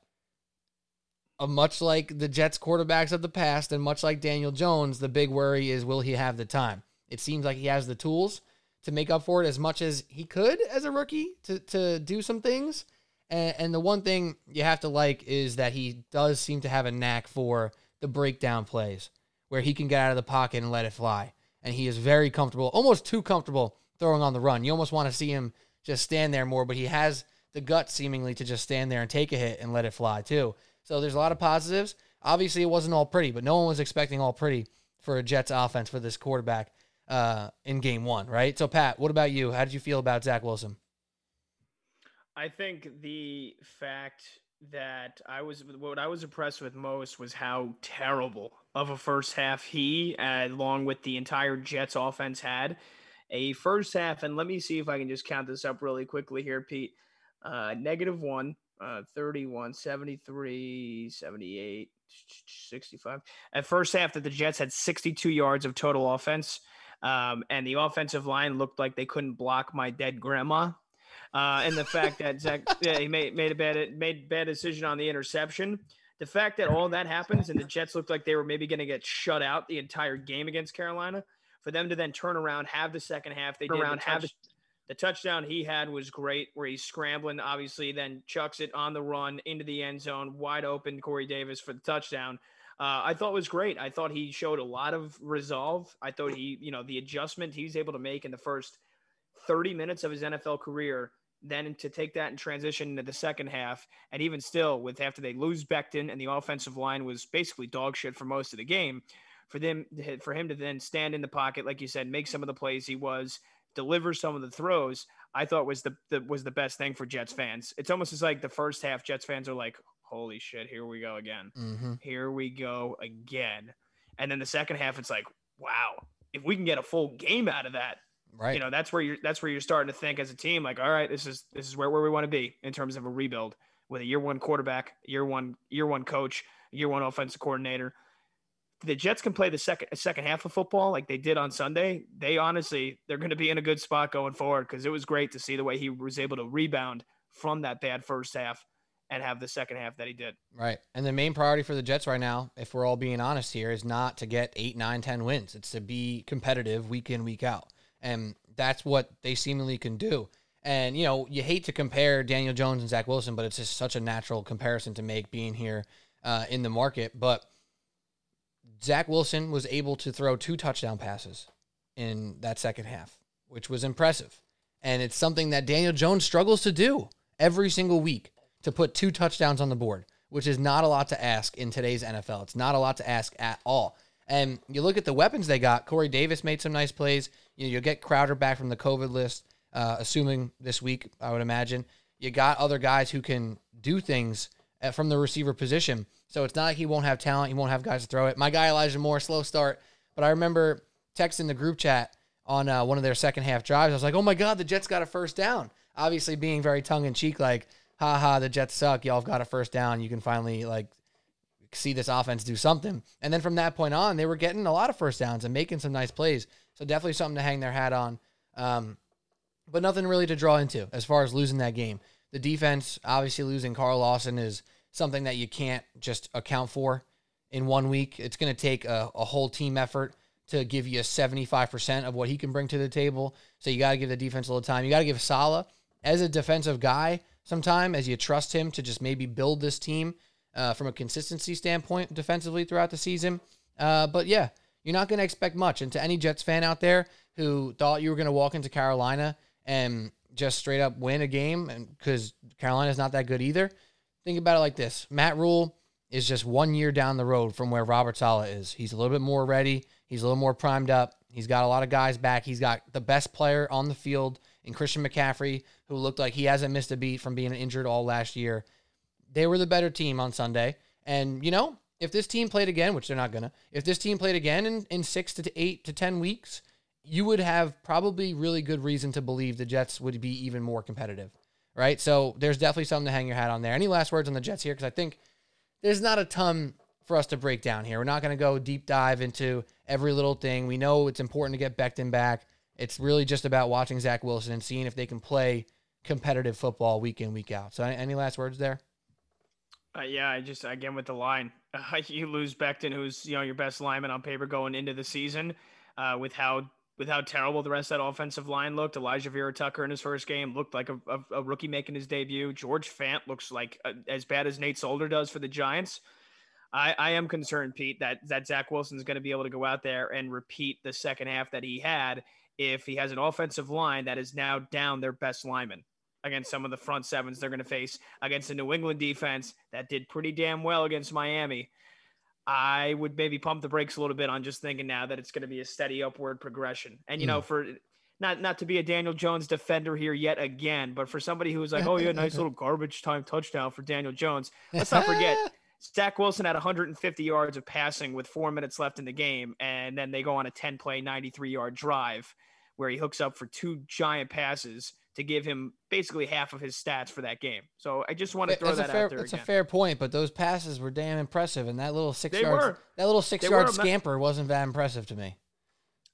Uh, much like the Jets quarterbacks of the past and much like Daniel Jones, the big worry is will he have the time? It seems like he has the tools to make up for it as much as he could as a rookie to, to do some things. And, and the one thing you have to like is that he does seem to have a knack for the breakdown plays where he can get out of the pocket and let it fly. And he is very comfortable, almost too comfortable throwing on the run. You almost want to see him just stand there more, but he has the guts seemingly to just stand there and take a hit and let it fly too. So there's a lot of positives. Obviously, it wasn't all pretty, but no one was expecting all pretty for a Jets offense for this quarterback uh, in game one, right? So, Pat, what about you? How did you feel about Zach Wilson? I think the fact that I was what I was impressed with most was how terrible of a first half he, uh, along with the entire Jets offense, had. A first half, and let me see if I can just count this up really quickly here, Pete. Uh, negative one, uh, 31, 73, 78, 65. At first half, that the Jets had 62 yards of total offense. Um, and the offensive line looked like they couldn't block my dead grandma. Uh, and the fact that Zach *laughs* yeah, he made made a bad made bad decision on the interception. The fact that all that happens and the Jets looked like they were maybe going to get shut out the entire game against Carolina, for them to then turn around, have the second half, they did around, the have the touchdown he had was great, where he's scrambling, obviously, then chucks it on the run into the end zone, wide open. Corey Davis for the touchdown uh, I thought was great. I thought he showed a lot of resolve. I thought he, you know, the adjustment he was able to make in the first 30 minutes of his NFL career, then to take that and transition into the second half, and even still, with after they lose Becton and the offensive line was basically dog shit for most of the game, for them for him to then stand in the pocket, like you said, make some of the plays he was, deliver some of the throws, I thought was the, the was the best thing for Jets fans. It's almost as like the first half Jets fans are like, holy shit, here we go again. Mm-hmm. Here we go again. And then the second half, it's like, wow, if we can get a full game out of that, right? You know, that's where you're that's where you're starting to think as a team, like, all right, this is this is where, where we want to be in terms of a rebuild with a year one quarterback, year one year one coach, year one offensive coordinator. The Jets can play the second second half of football like they did on Sunday, they honestly they're going to be in a good spot going forward because it was great to see the way he was able to rebound from that bad first half and have the second half that he did. Right. And the main priority for the Jets right now, if we're all being honest here, is not to get eight, nine, ten wins. It's to be competitive week in, week out. And that's what they seemingly can do. And, you know, you hate to compare Daniel Jones and Zach Wilson, but it's just such a natural comparison to make being here uh, in the market. But Zach Wilson was able to throw two touchdown passes in that second half, which was impressive. And it's something that Daniel Jones struggles to do every single week to put two touchdowns on the board, which is not a lot to ask in today's NFL. It's not a lot to ask at all. And you look at the weapons they got. Corey Davis made some nice plays. You know, you'll get Crowder back from the COVID list, uh, assuming this week, I would imagine. You got other guys who can do things uh, from the receiver position. So it's not like he won't have talent. He won't have guys to throw it. My guy, Elijah Moore, slow start. But I remember texting the group chat on uh, one of their second half drives. I was like, oh my God, the Jets got a first down. Obviously, being very tongue in cheek, like, haha, the Jets suck. Y'all have got a first down. You can finally, like, see this offense do something. And then from that point on, they were getting a lot of first downs and making some nice plays. So definitely something to hang their hat on. Um, but nothing really to draw into as far as losing that game. The defense, obviously, losing Carl Lawson is something that you can't just account for in one week. It's going to take a, a whole team effort to give you a 75% of what he can bring to the table. So you got to give the defense a little time. You got to give Saleh as a defensive guy some time as you trust him to just maybe build this team uh, from a consistency standpoint defensively throughout the season. Uh, but yeah, you're not going to expect much. And to any Jets fan out there who thought you were going to walk into Carolina and just straight up win a game, and because Carolina's not that good either, think about it like this: Matt Rhule is just one year down the road from where Robert Saleh is. He's a little bit more ready. He's a little more primed up. He's got a lot of guys back. He's got the best player on the field in Christian McCaffrey, who looked like he hasn't missed a beat from being injured all last year. They were the better team on Sunday. And, you know, if this team played again, which they're not going to, if this team played again in, in six to eight to 10 weeks, you would have probably really good reason to believe the Jets would be even more competitive, right? So there's definitely something to hang your hat on there. Any last words on the Jets here? Because I think there's not a ton for us to break down here. We're not going to go deep dive into every little thing. We know it's important to get Becton back. It's really just about watching Zach Wilson and seeing if they can play competitive football week in, week out. So, any last words there? Uh, yeah, I just again with the line, uh, *laughs* you lose Becton, who's you know your best lineman on paper going into the season, uh, with how with how terrible the rest of that offensive line looked. Alijah Vera-Tucker in his first game looked like a, a, a rookie making his debut. George Fant looks like uh, as bad as Nate Solder does for the Giants. I, I am concerned, Pete, that that Zach Wilson is going to be able to go out there and repeat the second half that he had if he has an offensive line that is now down their best lineman against some of the front sevens they're going to face against the New England defense that did pretty damn well against Miami. I would maybe pump the brakes a little bit on just thinking now that it's going to be a steady upward progression. And you mm. know, for not not to be a Daniel Jones defender here yet again, but for somebody who's like, oh yeah, nice little garbage time touchdown for Daniel Jones. Let's not forget *laughs* Zach Wilson had 150 yards of passing with four minutes left in the game, and then they go on a 10 play, 93 yard drive where he hooks up for two giant passes to give him basically half of his stats for that game. So I just want to throw that fair, out there. That's again. a fair point, but those passes were damn impressive, and that little six yard that little six they yard were, scamper wasn't that impressive to me.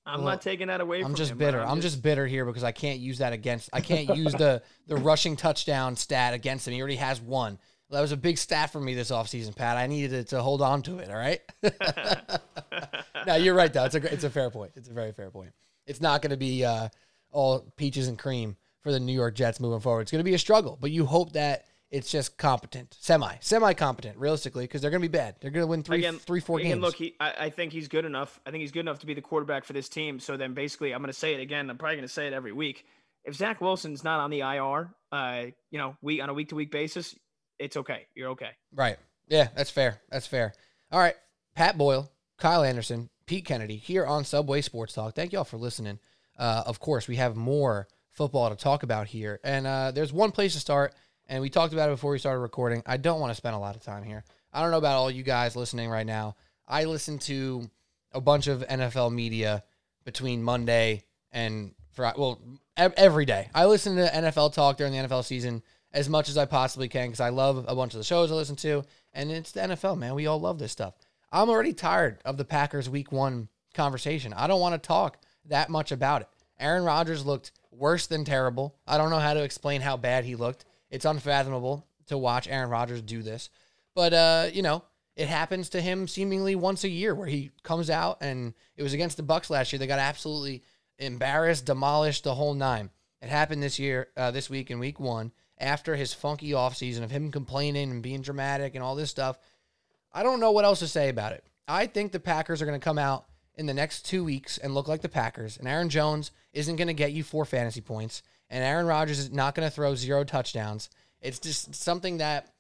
I'm well, not taking that away. I'm just him, bitter. I'm, I'm just... just bitter here because I can't use that against. I can't use the *laughs* the rushing touchdown stat against him. He already has one. That was a big stat for me this offseason, Pat. I needed to, to hold on to it. All right. *laughs* *laughs* no, you're right though. It's a it's a fair point. It's a very fair point. It's not going to be uh, all peaches and cream for the New York Jets moving forward. It's going to be a struggle, but you hope that it's just competent, semi, semi competent, realistically, because they're going to be bad. They're going to win three, again, three, four again, games. Look, he, I, I, think he's good enough. I think he's good enough to be the quarterback for this team. So then, basically, I'm going to say it again. I'm probably going to say it every week. If Zach Wilson's not on the IR, uh, you know, week on a week to week basis, it's okay. You're okay. Right. Yeah, that's fair. That's fair. All right, Pat Boyle, Kyle Anderson, Pete Kennedy here on Subway Sports Talk. Thank y'all for listening. Uh, of course, we have more football to talk about here. And uh, there's one place to start, and we talked about it before we started recording. I don't want to spend a lot of time here. I don't know about all you guys listening right now. I listen to a bunch of NFL media between Monday and Friday. Well, every day. I listen to NFL talk during the NFL season as much as I possibly can because I love a bunch of the shows I listen to, and it's the NFL, man. We all love this stuff. I'm already tired of the Packers week one conversation. I don't want to talk that much about it. Aaron Rodgers looked worse than terrible. I don't know how to explain how bad he looked. It's unfathomable to watch Aaron Rodgers do this. But uh, you know, it happens to him seemingly once a year where he comes out and it was against the Bucks last year. They got absolutely embarrassed, demolished the whole nine. It happened this year, uh, this week in week one, after his funky offseason of him complaining and being dramatic and all this stuff. I don't know what else to say about it. I think the Packers are going to come out in the next two weeks and look like the Packers. And Aaron Jones isn't going to get you four fantasy points. And Aaron Rodgers is not going to throw zero touchdowns. It's just something that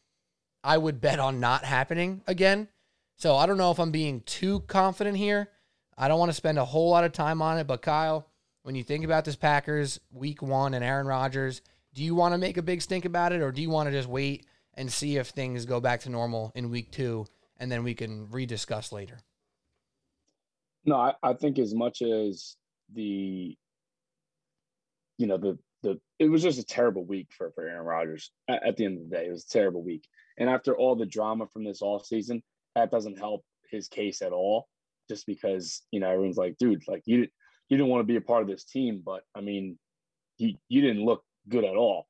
I would bet on not happening again. So I don't know if I'm being too confident here. I don't want to spend a whole lot of time on it. But Kyle, when you think about this Packers week one and Aaron Rodgers, do you want to make a big stink about it or do you want to just wait and see if things go back to normal in week two and then we can rediscuss later? No, I, I think as much as the, you know, the the it was just a terrible week for for Aaron Rodgers. At, at the end of the day, it was a terrible week. And after all the drama from this off season, that doesn't help his case at all. Just because you know everyone's like, dude, like you you didn't want to be a part of this team, but I mean, you you didn't look good at all.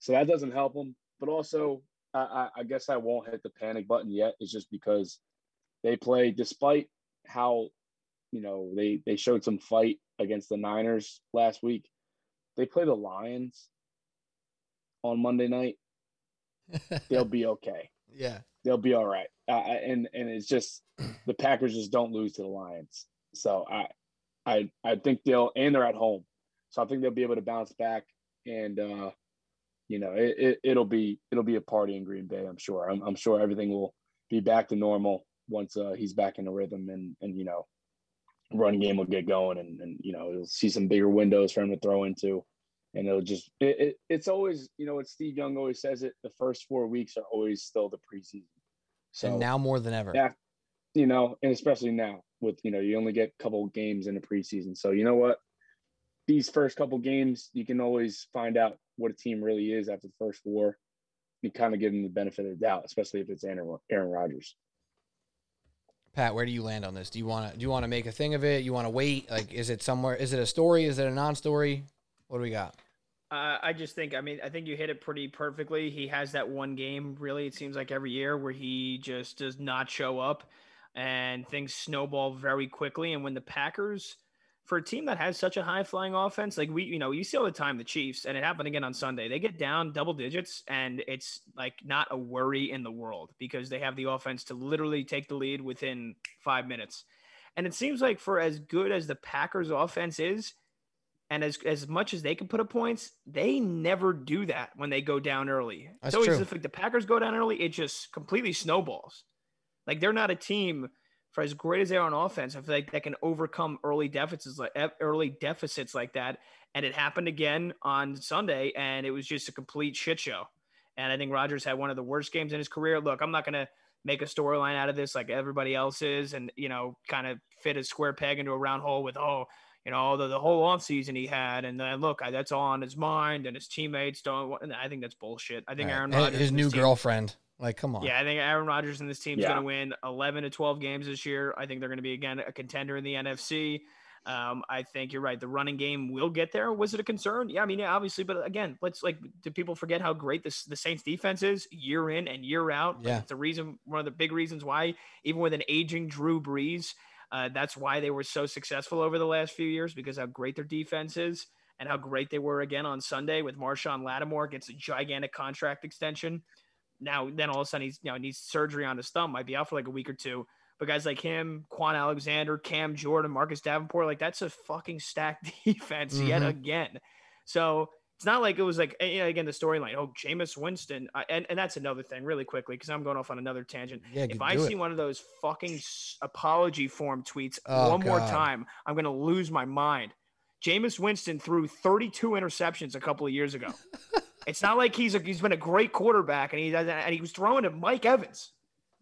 So that doesn't help him. But also, I, I guess I won't hit the panic button yet. It's just because they play, despite how you know they they showed some fight against the Niners last week. They play the Lions on Monday night. *laughs* They'll be okay. Yeah, they'll be all right. Uh, and and it's just the Packers just don't lose to the Lions. So I I I think they'll and they're at home, so I think they'll be able to bounce back. And uh, you know it, it will be it'll be a party in Green Bay. I'm sure. I'm, I'm sure everything will be back to normal once uh, he's back in the rhythm and and you know run game will get going and, and you know you'll see some bigger windows for him to throw into. And it'll just it, it, it's always you know what steve young always says it the first four weeks are always still the preseason. So and now more than ever. Yeah you know and especially now with you know you only get a couple games in the preseason. So you know what? These first couple games you can always find out what a team really is after the first four. You kind of give them the benefit of the doubt especially if it's aaron, aaron rodgers Pat, where do you land on this? Do you want to do you want to make a thing of it? You want to wait? Like, is it somewhere? Is it a story? Is it a non-story? What do we got? Uh, I just think, I mean, I think you hit it pretty perfectly. He has that one game, really, it seems like every year, where he just does not show up and things snowball very quickly. And when the Packers for a team that has such a high flying offense, like we, you know, you see all the time the Chiefs, and it happened again on Sunday. They get down double digits, and it's like not a worry in the world because they have the offense to literally take the lead within five minutes. And it seems like for as good as the Packers offense is, and as as much as they can put up points, they never do that when they go down early. That's it's always true. if like the Packers go down early, it just completely snowballs. Like they're not a team for as great as they are on offense, I feel like they can overcome early deficits like early deficits like that. And it happened again on Sunday, and it was just a complete shit show. And I think Rodgers had one of the worst games in his career. Look, I'm not gonna make a storyline out of this like everybody else is, and you know, kind of fit a square peg into a round hole with oh, you know, the, the whole offseason he had, and then look, I, that's all on his mind, and his teammates don't. I think that's bullshit. I think Right. Aaron His- Rodgers, his and new team- girlfriend. Like, come on. yeah, I think Aaron Rodgers and this team's Yeah. going to win 11 to 12 games this year. I think they're going to be again a contender in the NFC. Um, I think you're right. The running game will get there. Was it a concern? Yeah, I mean, yeah, obviously, but again, let's like, do people forget how great this the Saints defense is year in and year out? Like, Yeah. it's the reason, one of the big reasons why, even with an aging Drew Brees, uh, that's why they were so successful over the last few years because how great their defense is and how great they were again on Sunday with Marshon Lattimore gets a gigantic contract extension now then all of a sudden he's you know needs surgery on his thumb, might be out for like a week or two. But guys like him, Kwon Alexander, Cam Jordan, Marcus Davenport, like that's a fucking stacked *laughs* defense yet Mhm. again. So it's not like it was like eh, again the storyline. Oh, Jameis Winston, I, and and that's another thing really quickly because I'm going off on another tangent. Yeah, If I it. see one of those fucking apology form tweets Oh, one more time, I'm gonna lose my mind. Jameis Winston threw 32 interceptions a couple of years ago. *laughs* it's not like he's a, he's been a great quarterback and he doesn't and he was throwing to Mike Evans.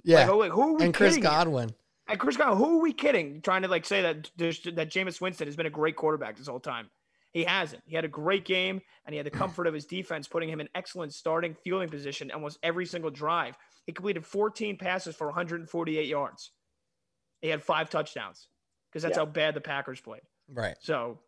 yeah. Like, oh, who are we and Chris kidding here? Godwin. And Chris Godwin, who are we kidding? Trying to like say that that Jameis Winston has been a great quarterback this whole time. He hasn't. He had a great game, and he had the *clears throat* comfort of his defense, putting him in excellent starting fielding position almost every single drive. He completed 14 passes for 148 yards. he had five touchdowns because that's Yeah. how bad the Packers played. Right. So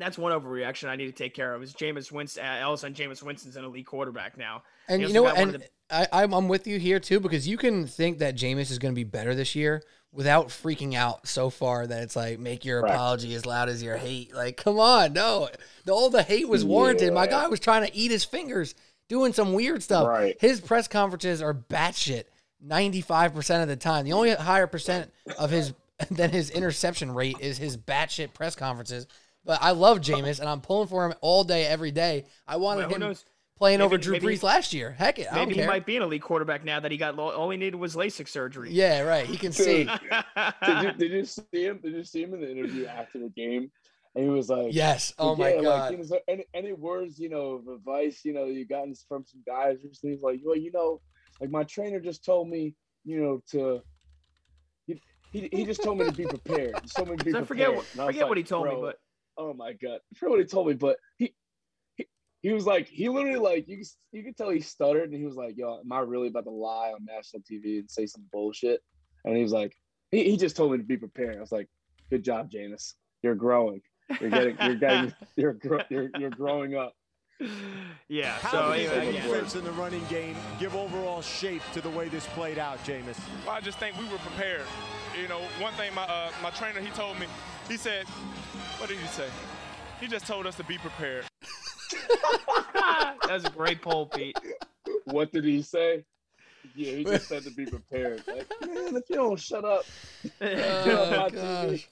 that's one overreaction I need to take care of. Is Jameis Winston? Uh, all of a sudden, Jameis Winston's an elite quarterback now. And you know what? And of I, I'm, I'm with you here too because you can think that Jameis is going to be better this year without freaking out so far that it's like make your Right. apology as loud as your hate. Like, come on, no, the, all the hate was warranted. My Yeah. guy was trying to eat his fingers, doing some weird stuff. Right. His press conferences are batshit. 95% of the time. The only higher percent of his *laughs* than his interception rate is his batshit press conferences. But I love Jameis and I'm pulling for him all day, every day. I wanted Well, who him knows? playing Maybe- over Drew maybe- Brees last year. Heck it, I don't Maybe he might be an elite quarterback now that he got. lo- All he needed was LASIK surgery. Yeah, right. He can see. *laughs* did you did you see him? Did you see him in the interview after the game? And he was like, Yes. Oh my yeah, Like, god. you know, so any, any words, you know, of advice, you know, you gotten from some guys recently? He's like, well, you know, like my trainer just told me, you know, to. He, he, he just told me to be prepared. He told me to be *laughs* I prepared. forget what, And I was forget what he like, told me, but oh my god, I forget what he told me, but he, he he was like, he literally like you could- you could tell he stuttered, and he was like, "Yo, am I really about to lie on national TV and say some bullshit?" And he was like, he, he just told me to be prepared. I was like, "Good job, Jameis. You're growing. You're getting, you're getting, *laughs* you're gro- you're you're growing up." yeah. How So did anyway, the again, defense in the running game give overall shape to the way this played out, Jameis? Well, I just think we were prepared. You know, one thing my uh, my trainer he told me, he said, what did he say? He just told us to be prepared. That's a great poll, Pete. What did he say? Yeah, he just said to be prepared. Like, man, if you don't shut up, *laughs* *laughs* get off Oh, my gosh.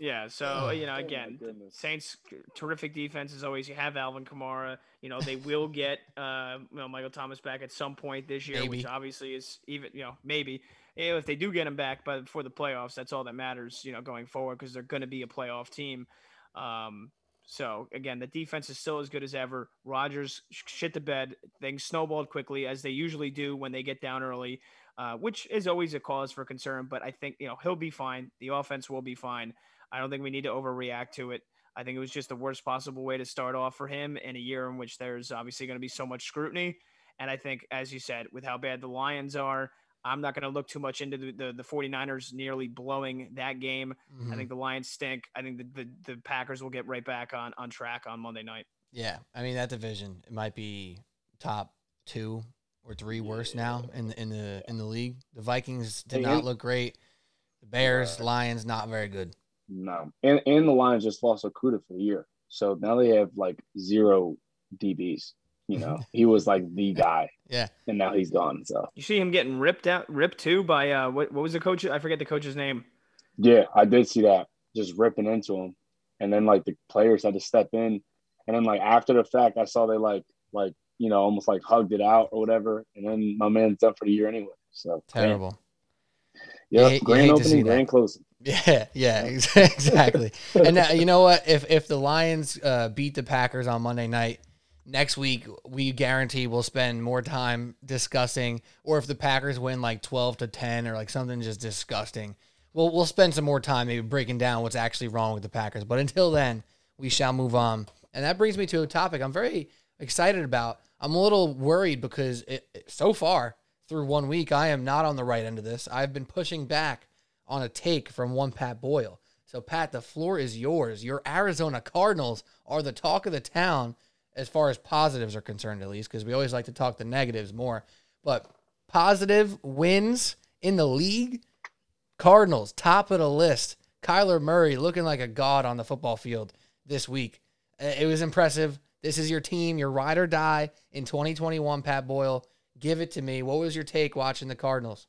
Yeah, so you know, Oh, again, goodness. Saints terrific defense as always. You have Alvin Kamara. You know, they will get uh, you know Michael Thomas back at some point this year, which obviously is even you know maybe You know, if they do get him back, but before the playoffs, that's all that matters. You know, going forward because they're going to be a playoff team. Um, so again, the defense is still as good as ever. Rodgers shit the bed. Things snowballed quickly as they usually do when they get down early, uh, which is always a cause for concern. But I think you know he'll be fine. The offense will be fine. I don't think we need to overreact to it. I think it was just the worst possible way to start off for him in a year in which there's obviously going to be so much scrutiny. And I think, as you said, with how bad the Lions are, I'm not going to look too much into the, the, the 49ers nearly blowing that game. Mhm. I think the Lions stink. I think the, the, the Packers will get right back on, on track on Monday night. Yeah, I mean that division it might be top two or three worst now in the in the in the league. The Vikings did Hey, not look great. The Bears, Lions, not very good. No, and and the Lions just lost Okudah for the year, so now they have like zero DBs. You know, he was like the guy, Yeah, and now he's gone. So You see him getting ripped out, ripped too by uh, what, what was the coach? I forget the coach's name. yeah, I did see that just ripping into him, and then like the players had to step in, and then like after the fact, I saw they like like you know almost like hugged it out or whatever, and then my man's up for the year anyway. So terrible. Yeah, You hate- grand hate to see opening, that. grand closing. Yeah, yeah, *laughs* exactly. and now, you know what? If if the Lions uh, beat the Packers on Monday night, next week we guarantee we'll spend more time discussing. Or if the Packers win like twelve to ten or like something just disgusting, we'll we'll spend some more time maybe breaking down what's actually wrong with the Packers. But until then, we shall move on. And that brings me to a topic I'm very excited about. I'm a little worried because it, it- so far through one week, I am not on the right end of this. I've been pushing back on a take from one Pat Boyle. So, Pat, the floor is yours. Your Arizona Cardinals are the talk of the town as far as positives are concerned, at least, because we always like to talk the negatives more. But positive wins in the league Cardinals, top of the list. Kyler Murray looking like a god on the football field this week. Uh, It was impressive. This is your team, your ride or die in 2021, Pat Boyle. Give it to me. What was your take watching the Cardinals?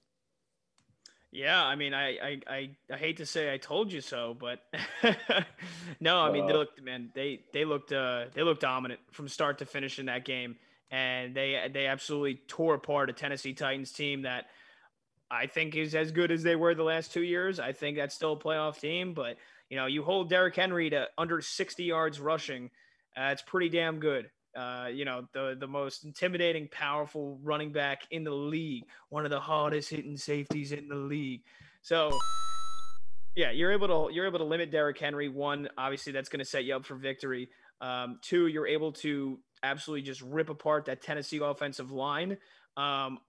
Yeah, I mean, I, I, I, I hate to say I told you so, but *laughs* no, I mean, they Uh. looked, man, they, they looked, uh, they looked dominant from start to finish in that game, and they, they absolutely tore apart a Tennessee Titans team that I think is as good as they were the last two years. I think that's still a playoff team, but you know, you hold Derrick Henry to under 60 yards rushing, uh, it's pretty damn good. Uh, you know, the the most intimidating, powerful running back in the league, one of the hardest hitting safeties in the league. So, yeah, you're able to you're able to limit Derrick Henry. One, obviously, that's going to set you up for victory. Um, two, you're able to absolutely just rip apart that Tennessee offensive line. Um,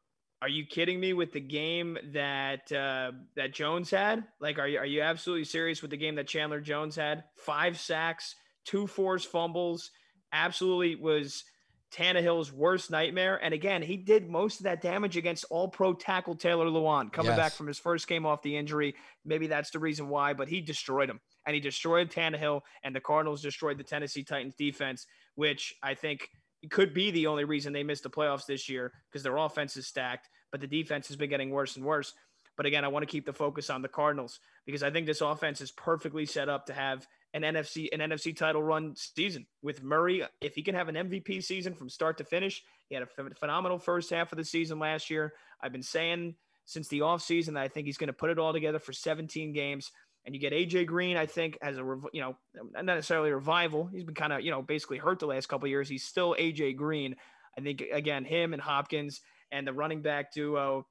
Are you kidding me with the game that uh, that Jones had? Like, are you are you absolutely serious with the game that Chandler Jones had? Five sacks, two forced fumbles, absolutely was Tannehill's worst nightmare. And again, he did most of that damage against all pro tackle Taylor Lewan coming yes. back from his first game off the injury. Maybe that's the reason why, but he destroyed him and he destroyed Tannehill and the Cardinals destroyed the Tennessee Titans defense, which I think could be the only reason they missed the playoffs this year because their offense is stacked, but the defense has been getting worse and worse. But again, I want to keep the focus on the Cardinals because I think this offense is perfectly set up to have an NFC an NFC title run season with Murray. If he can have an MVP season from start to finish, he had a phenomenal first half of the season last year. I've been saying since the offseason that I think he's going to put it all together for 17 games. And you get AJ Green, I think, as a you know not necessarily revival. He's been kind of you know basically hurt the last couple years. He's still AJ Green. I think again him and Hopkins and the running back duo.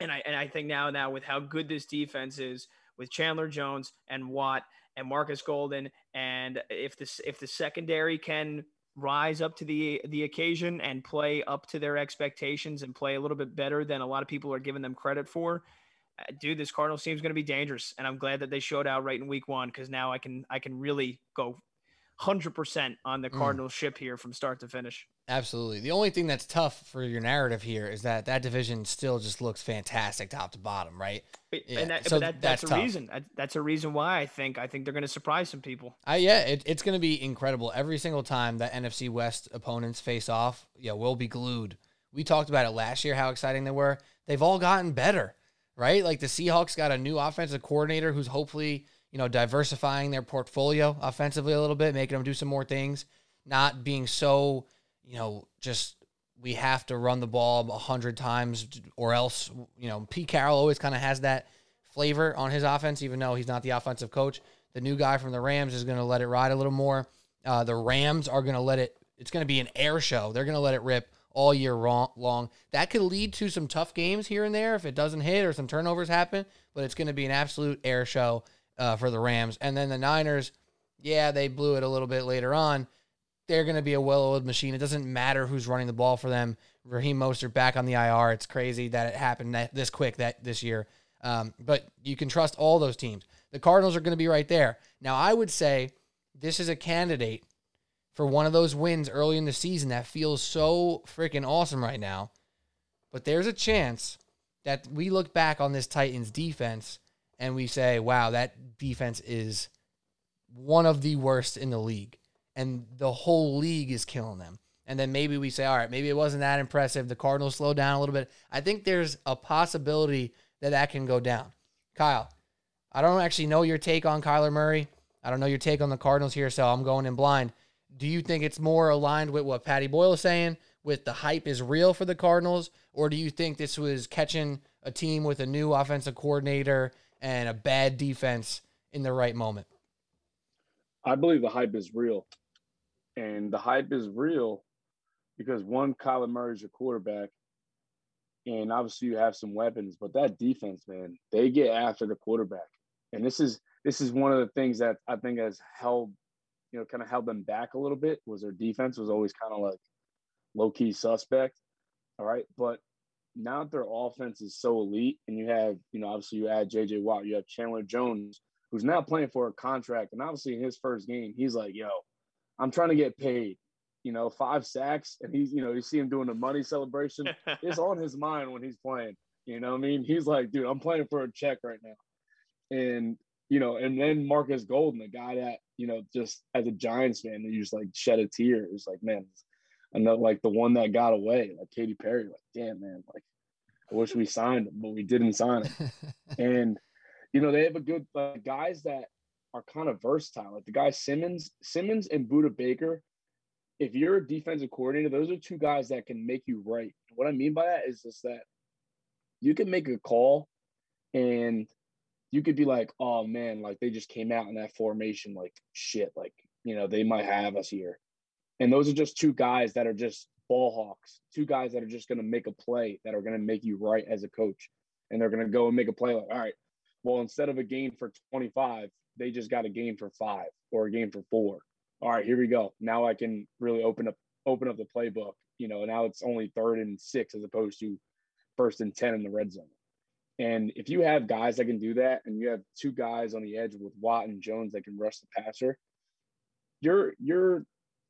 And I and I think now now with how good this defense is with Chandler Jones and Watt and Marcus Golden. And if this if the secondary can rise up to the the occasion and play up to their expectations and play a little bit better than a lot of people are giving them credit for, uh, dude, this Cardinals team is going to be dangerous. And I'm glad that they showed out right in Week One because now I can I can really go hundred percent on the mm. Cardinals mm. ship here from start to finish. Absolutely. The only thing that's tough for your narrative here is that that division still just looks fantastic top to bottom, right? Yeah. And that, so that, that's, that's, a reason. That's a reason why I think I think they're going to surprise some people. Uh, yeah, it, it's going to be incredible every single time that NFC West opponents face off. Yeah, we'll be glued. We talked about it last year how exciting they were. They've all gotten better, right? Like the Seahawks got a new offensive coordinator who's hopefully you know diversifying their portfolio offensively a little bit, making them do some more things, not being so you know, just we have to run the ball a hundred times or else, you know, Pete Carroll always kind of has that flavor on his offense, even though he's not the offensive coach. The new guy from the Rams is going to let it ride a little more. Uh, the Rams are going to let it, it's going to be an air show. They're going to let it rip all year long. That could lead to some tough games here and there if it doesn't hit or some turnovers happen, but it's going to be an absolute air show uh, for the Rams. And then the Niners, yeah, they blew it a little bit later on, they're going to be a well-oiled machine. It doesn't matter who's running the ball for them. Raheem Mostert back on the IR. It's crazy that it happened that, this quick that this year. Um, but you can trust all those teams. The Cardinals are going to be right there. Now, I would say this is a candidate for one of those wins early in the season that feels so freaking awesome right now. But there's a chance that we look back on this Titans defense and we say, wow, that defense is one of the worst in the league and the whole league is killing them. And then maybe we say, all right, maybe it wasn't that impressive. The Cardinals slowed down a little bit. I think there's a possibility that that can go down. Kyle, I don't actually know your take on Kyler Murray. I don't know your take on the Cardinals here, so I'm going in blind. Do you think it's more aligned with what Patty Boyle is saying, with the hype is real for the Cardinals, or do you think this was catching a team with a new offensive coordinator and a bad defense in the right moment? I believe the hype is real and the hype is real because one, Kyler Murray's your quarterback, and obviously you have some weapons, but that defense, man, they get after the quarterback, and this is this is one of the things that I think has held, you know, kind of held them back a little bit. Was their defense was always kind of like low key suspect, all right, but now that their offense is so elite, and you have, you know, obviously you add J.J. Watt, you have Chandler Jones, who's now playing for a contract, and obviously in his first game, he's like, yo I'm trying to get paid. You know, five sacks, and he's, you know, you see him doing the money celebration. *laughs* it's on his mind when he's playing. You know, I mean, he's like, dude, I'm playing for a check right now. And you know, and then Marcus Golden, the guy that you know, just as a Giants fan, you just like shed a tear. It's like, man, I know, like the one that got away, like Katy Perry, like, damn, man, like I wish we signed him, but we didn't sign him. *laughs* and you know, they have a good like, guys that are kind of versatile. Like the guy Simmons, Simmons and Budda Baker. If you're a defensive coordinator, those are two guys that can make you right. What I mean by that is just that you can make a call and you could be like, oh man, like they just came out in that formation, like shit, like, you know, they might have us here. And those are just two guys that are just ball hawks, two guys that are just going to make a play that are going to make you right as a coach. And they're going to go and make a play like, all right, well, instead of a gain for 25, they just got a game for five or a game for four. All right, here we go. Now I can really open up open up the playbook. You know, now it's only third and six as opposed to first and 10 in the red zone. And if you have guys that can do that, and you have two guys on the edge with Watt and Jones that can rush the passer, your your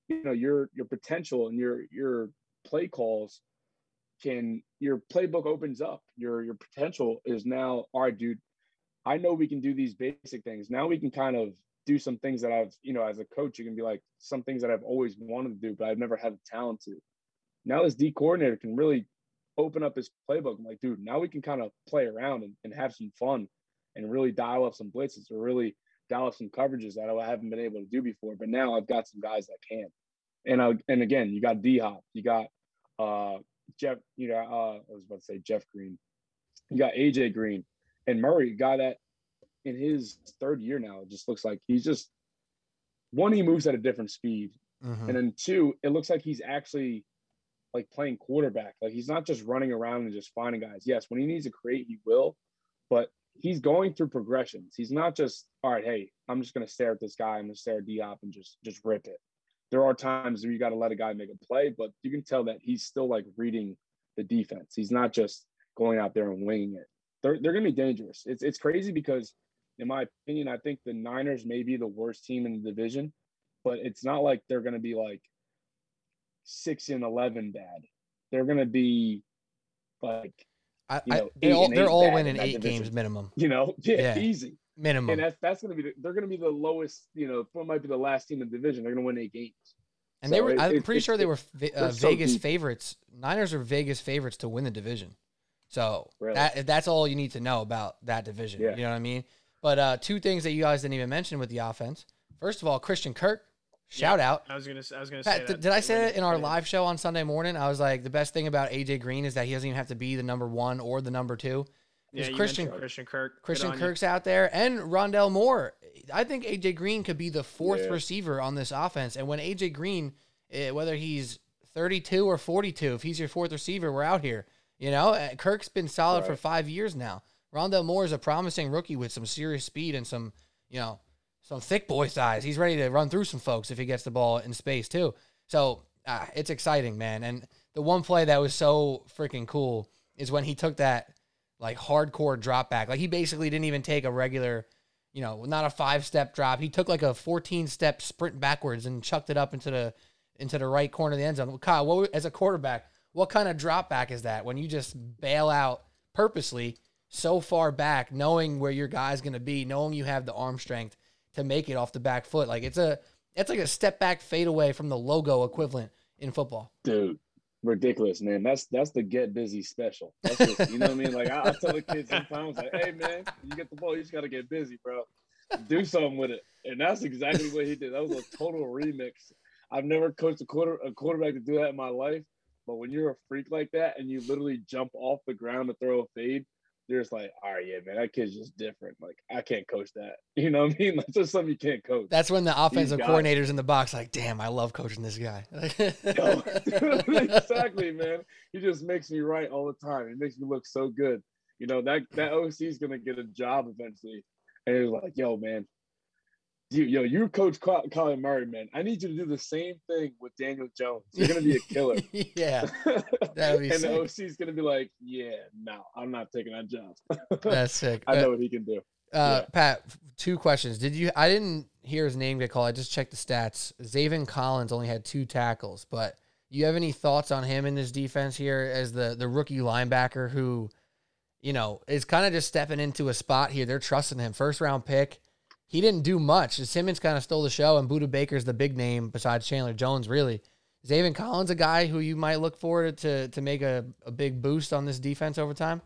you know your your potential and your your play calls can your playbook opens up. Your your potential is now all right, dude. I know we can do these basic things. Now we can kind of do some things that I've, you know, as a coach, you can be like some things that I've always wanted to do, but I've never had the talent to. Now this D coordinator can really open up his playbook. I'm like, dude, now we can kind of play around and, and have some fun and really dial up some blitzes or really dial up some coverages that I haven't been able to do before. But now I've got some guys that can. And I, and again, you got D Hop, you got uh Jeff, you know, uh, I was about to say Jeff Green, you got AJ Green and Murray, a guy that in his third year now, it just looks like he's just one, he moves at a different speed. Mhm. And then two, it looks like he's actually like playing quarterback. Like he's not just running around and just finding guys. Yes, when he needs to create, he will, but he's going through progressions. He's not just, all right, hey, I'm just gonna stare at this guy, I'm gonna stare at D Hop and just just rip it. There are times where you got to let a guy make a play, but you can tell that he's still like reading the defense. He's not just going out there and winging it. They're they're gonna be dangerous. It's it's crazy because in my opinion, I think the Niners may be the worst team in the division, but it's not like they're going to be like six and eleven bad. They're going to be like I, you I, they all, they're all winning eight division. games minimum. you know, *laughs* yeah, Yeah. easy. Minimum. And that's that's going to be the, they're going to be the lowest. You know, what might be the last team in the division. They're going to win eight games. And they were, it- I'm it- pretty it- sure they were uh, they're so Vegas favorites. Niners are Vegas favorites to win the division. So Really? that, that's all you need to know about that division. Yeah. You know what I mean? But uh, two things that you guys didn't even mention with the offense. First of all, Christian Kirk, shout out. I was gonna I was gonna say that. did I say it in our when- live show on Sunday morning? I was like, the best thing about AJ Green is that he doesn't even have to be the number one or the number two. Yeah, Christian Christian Kirk. Christian on you. Kirk's out there and Rondale Moore. I think AJ Green could be the fourth Yeah. receiver on this offense. And when AJ Green, eh, whether he's 32 or 42, if he's your fourth receiver, we're out here. You know, Eh, Kirk's been solid for five years now. Rondale Moore is a promising rookie with some serious speed and some, you know, some thick boy size. He's ready to run through some folks if he gets the ball in space too. So ah, it's exciting, man. And the one play that was so freaking cool is when he took that like hardcore drop back. Like he basically didn't even take a regular, you know, not a five step drop. He took like a 14 step sprint backwards and chucked it up into the into the right corner of the end zone. Kyle, what, as a quarterback, what kind of drop back is that when you just bail out purposely so far back, knowing where your guy's going to be, knowing you have the arm strength to make it off the back foot? Like it's a it's like a step back fade away from the logo equivalent in football. dude ridiculous man. That's that's the get busy special. Just, you know what i mean? Like I, I tell the kids sometimes like hey man you get the ball you just gotta get busy bro. Do something with it. And that's exactly what he did. That was a total remix. I've never coached a quarter a quarterback to do that in my life but when you're a freak like that and you literally jump off the ground to throw a fade you're just like all right yeah man that kid's just different like i can't coach that *laughs* you know what i mean that's just something you can't coach That's when the offensive coordinator's in the box, like, damn, I love coaching this guy. *laughs* Yo, *laughs* exactly, man. He just makes me right all the time. He makes me look so good. You know that that OC is gonna get a job eventually, and he's like, "Yo, man, you, yo, you coach Colin Murray, man. I need you to do the same thing with Daniel Jones. You're gonna be a killer." *laughs* yeah, That'd be *laughs* and sick. the OC is gonna be like, "Yeah, no, I'm not taking that job. *laughs* that's sick. I Uh, know what he can do." Uh, Yeah. Pat, two questions. Did you? I didn't hear his name get called. I just checked the stats. Zaven Collins only had two tackles, but you have any thoughts on him in this defense here as the the rookie linebacker who, you know, is kind of just stepping into a spot here. They're trusting him. First round pick. He didn't do much. Simmons kind of stole the show, and Budda Baker's the big name besides Chandler Jones, really. Zaven Collins, a guy who you might look for to to make a, a big boost on this defense over time.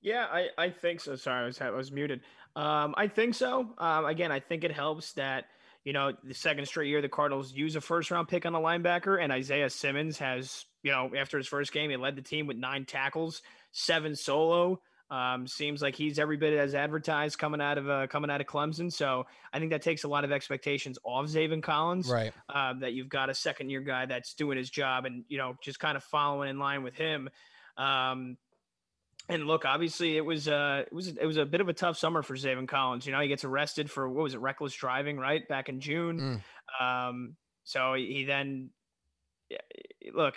Yeah, I, I think so. Sorry, I was I was muted. Um, I think so. Um, again, I think it helps that you know the second straight year the Cardinals use a first round pick on a linebacker, and Isaiah Simmons has you know after his first game he led the team with nine tackles, seven solo. Um, seems like he's every bit as advertised coming out of uh, coming out of Clemson. So I think that takes a lot of expectations off Zaven Collins Right. um, that you've got a second year guy that's doing his job and you know just kind of following in line with him. Um, and look, obviously it was uh it was it was a bit of a tough summer for Zaven Collins. You know, he gets arrested for what was it, reckless driving, right? Back in June. Um, so he he then yeah, look,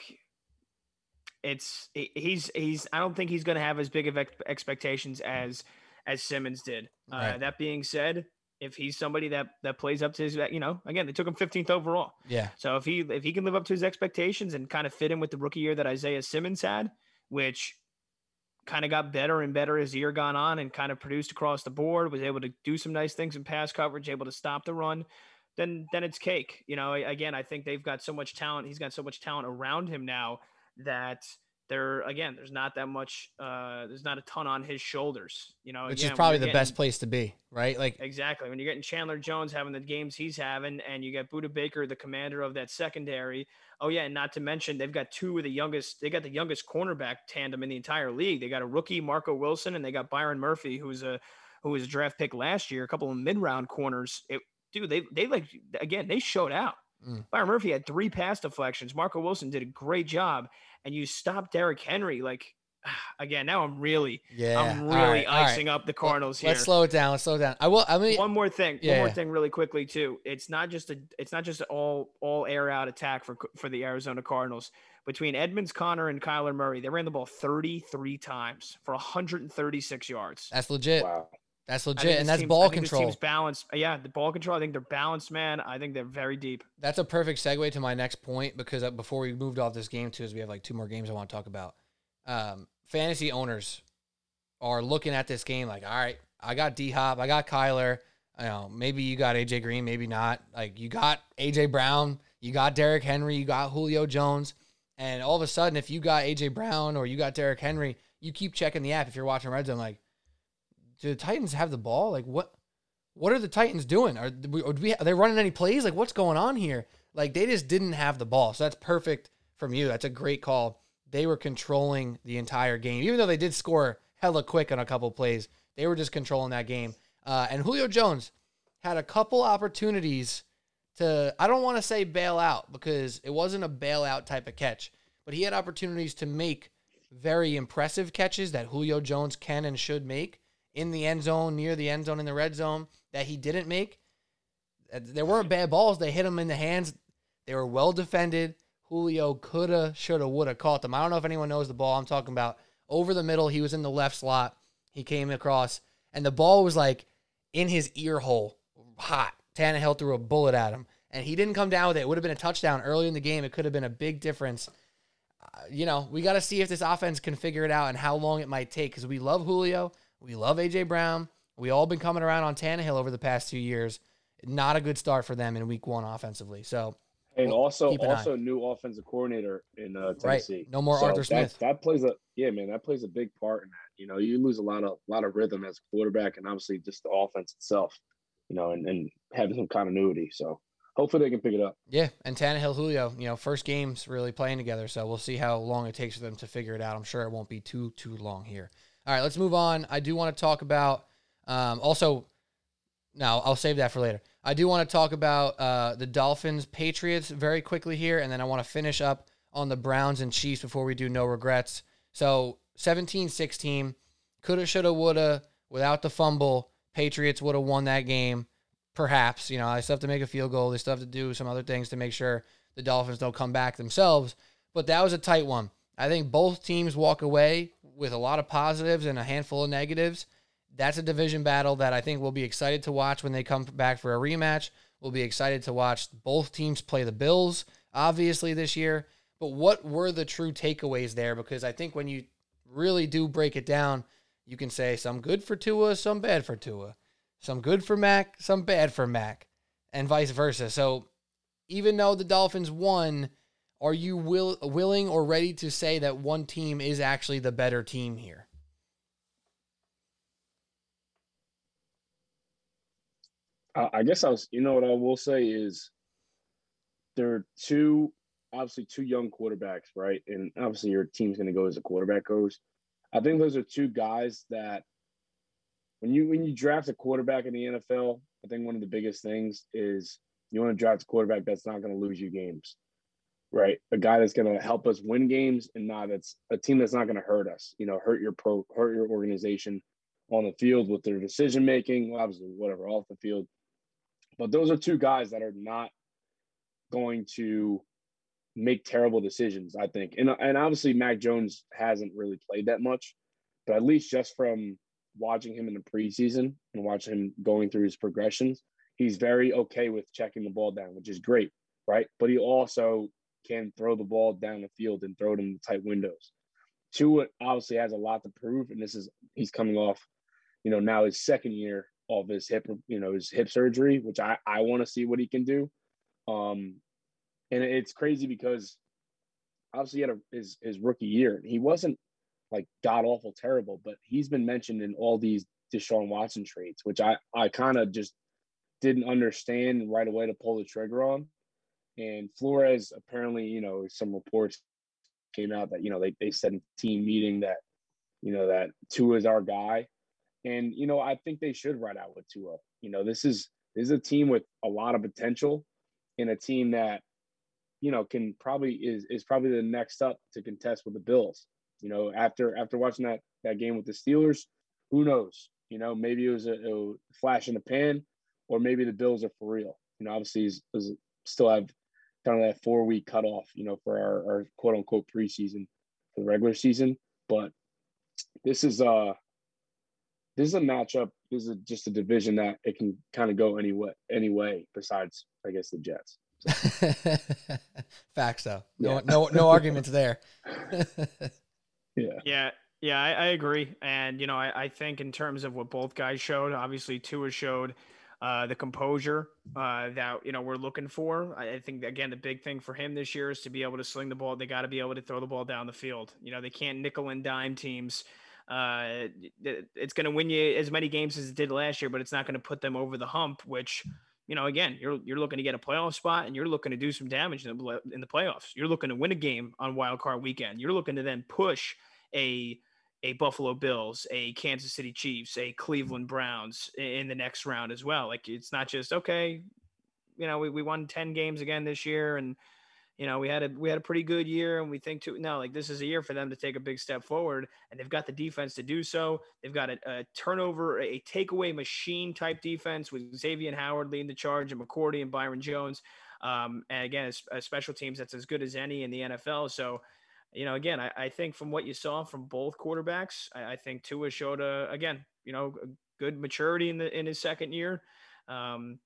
it's he's he's I don't think he's going to have as big of ex- expectations as as Simmons did. Uh, that being said, if he's somebody that that plays up to his, you know, again they took him 15th overall. Yeah. So if he if he can live up to his expectations and kind of fit in with the rookie year that Isaiah Simmons had, which kind of got better and better as the year gone on and kind of produced across the board, was able to do some nice things in pass coverage, able to stop the run, then then it's cake. You know, again, I think they've got so much talent. He's got so much talent around him now that there again, there's not that much uh there's not a ton on his shoulders. You know, Which again, is probably the best place to be, right? Like Exactly. When you're getting Chandler Jones having the games he's having, and you got Budda Baker, the commander of that secondary. Oh yeah, and not to mention they've got two of the youngest. They got the youngest cornerback tandem in the entire league. They got a rookie Marco Wilson, and they got Byron Murphy, who was a who was a draft pick last year. A couple of mid round corners. It, dude, they they like again they showed out. Mm. Byron Murphy had three pass deflections. Marco Wilson did a great job, and you stop Derrick Henry. Like *sighs* again, now I'm really yeah. I'm really right, all right. icing up the Cardinals here Let's slow it down. Let's slow it down. I will. I mean, one more thing Yeah, one more yeah. thing really quickly too it's not just a it's not just all all air out attack for for the arizona cardinals between edmonds conner and kyler murray they ran the ball 33 times for 136 yards that's legit. Wow. That's legit, and that's ball I think this control. team's balanced yeah the ball control i think they're balanced man i think they're very deep That's a perfect segue to my next point because uh, before we moved off this game too, is we have like two more games I want to talk about. Um, fantasy owners are looking at this game like, all right, I got D Hop, I got Kyler. You know, maybe you got AJ Green, maybe not. Like you got AJ Brown, you got Derrick Henry, you got Julio Jones, and all of a sudden, if you got AJ Brown or you got Derrick Henry, you keep checking the app if you're watching Red Zone. Like, do the Titans have the ball? Like what? What are the Titans doing? Are, are, we, are they running any plays? Like what's going on here? Like they just didn't have the ball. So that's perfect from you. That's a great call. They were controlling the entire game, even though they did score hella quick on a couple plays. They were just controlling that game. Uh, and Julio Jones had a couple opportunities to. I don't want to say bail out because it wasn't a bailout type of catch, but he had opportunities to make very impressive catches that Julio Jones can and should make in the end zone, near the end zone, in the red zone that he didn't make. Uh, There weren't bad balls. They hit him in the hands. They were well defended. Julio coulda, shoulda, woulda caught them. I don't know if anyone knows the ball I'm talking about. Over the middle, he was in the left slot. He came across, and the ball was like in his ear hole, hot. Tannehill threw a bullet at him, and he didn't come down with it. It would have been a touchdown early in the game. It could have been a big difference. Uh, you know, we got to see if this offense can figure it out and how long it might take because we love Julio. We love AJ Brown. We all been coming around on Tannehill over the past two years. Not a good start for them in week one offensively. So, And Well, also, an eye. new offensive coordinator in uh, Right. Tennessee. No more So Arthur that- Smith. That plays a yeah, man. That plays a big part in that. You know, you lose a lot of lot of rhythm as a quarterback, and obviously just the offense itself. You know, and, and having some continuity. So hopefully they can pick it up. yeah, and Tannehill, Julio, you know, first games really playing together. So we'll see how long it takes for them to figure it out. I'm sure it won't be too too long here. All right, let's move on. I do want to talk about um, also. No, I'll save that for later. I do want to talk about uh, the Dolphins Patriots very quickly here, and then I want to finish up on the Browns and Chiefs before we do no regrets. So 17 16, coulda, shoulda, woulda, without the fumble, Patriots would have won that game. Perhaps, you know, I still have to make a field goal. They still have to do some other things to make sure the Dolphins don't come back themselves. But that was a tight one. I think both teams walk away with a lot of positives and a handful of negatives. That's a division battle that I think we'll be excited to watch when they come back for a rematch. We'll be excited to watch both teams play the Bills, obviously, this year. But what were the true takeaways there? Because I think when you really do break it down, you can say some good for Tua, some bad for Tua, some good for Mac, some bad for Mac, and vice versa. So even though the Dolphins won, are you will, willing or ready to say that one team is actually the better team here? I, guess I was. You know what I will say is there are two, obviously two young quarterbacks, right? And obviously your team's going to go as a quarterback goes. I think those are two guys that when you when you draft a quarterback in the NFL, I think one of the biggest things is you want to draft a quarterback that's not going to lose you games, right? A guy that's going to help us win games and not that's a team that's not going to hurt us, you know, hurt your pro, hurt your organization on the field with their decision making, obviously whatever off the field. But those are two guys that are not going to make terrible decisions. I think, and and obviously Mac Jones hasn't really played that much, but at least just from watching him in the preseason and watching him going through his progressions, he's very okay with checking the ball down, which is great, right? But he also can throw the ball down the field and throw it in tight windows. Tua obviously has a lot to prove, and this is he's coming off, you know, now his second year of his hip, you know, his hip surgery, which I I want to see what he can do. Um, and it's crazy because obviously he had a, his his rookie year. He wasn't like god awful terrible, but he's been mentioned in all these Deshaun Watson trades, which I I kind of just didn't understand right away to pull the trigger on. And Flores apparently, you know, some reports came out that you know they they said in team meeting that you know that Tua is our guy, and you know I think they should ride out with Tua. You know, this is this is a team with a lot of potential, and a team that you know can probably is is probably the next up to contest with the Bills. You know, after after watching that that game with the Steelers, who knows? You know, maybe it was a, a flash in the pan, or maybe the Bills are for real. You know, obviously, he's still have kind of that four week cutoff. You know, for our, our quote unquote preseason for the regular season, but this is uh this is a matchup. This is just a division that it can kind of go any way, any way besides, I guess, the Jets. *laughs* Facts, though. No, yeah. no, no arguments there. *laughs* yeah. Yeah. Yeah, I, I, agree. And, you know, I, I, think in terms of what both guys showed, obviously Tua showed uh, the composure uh, that, you know, we're looking for. I, I, think, again, the big thing for him this year is to be able to sling the ball. They got to be able to throw the ball down the field. You know, they can't nickel and dime teams. Uh, it's going to win you as many games as it did last year, but it's not going to put them over the hump, which – you know, again, you're you're looking to get a playoff spot and you're looking to do some damage in the, in the playoffs. You're looking to win a game on wild card weekend. You're looking to then push a a Buffalo Bills, a Kansas City Chiefs, a Cleveland Browns in the next round as well. Like it's not just okay, you know, we, we won 10 games again this year and you know, we had a we had a pretty good year, and we think too. No, like this is a year for them to take a big step forward, and they've got the defense to do so. They've got a, a turnover, a takeaway machine type defense with Xavier Howard leading the charge, and McCourty and Byron Jones. Um, and again, a special teams that's as good as any in the NFL. So, you know, again, I, I think from what you saw from both quarterbacks, I, I think Tua showed a again, you know, good maturity in the in his second year. Um,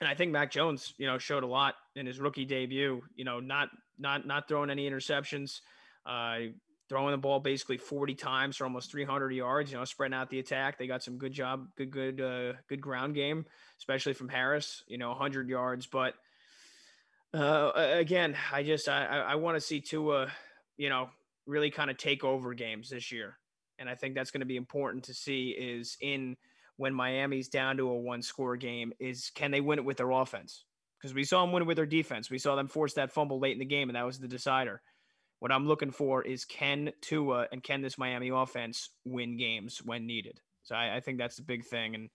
and I think Mac Jones, you know, showed a lot in his rookie debut. You know, not not not throwing any interceptions, uh, throwing the ball basically 40 times for almost 300 yards. You know, spreading out the attack. They got some good job, good good uh, good ground game, especially from Harris. You know, 100 yards. But uh, again, I just I I want to see Tua, you know, really kind of take over games this year, and I think that's going to be important to see is in when Miami's down to a one score game is can they win it with their offense? Because we saw them win it with their defense. We saw them force that fumble late in the game, and that was the decider. What I'm looking for is can Tua and can this Miami offense win games when needed? So I, I think that's the big thing. And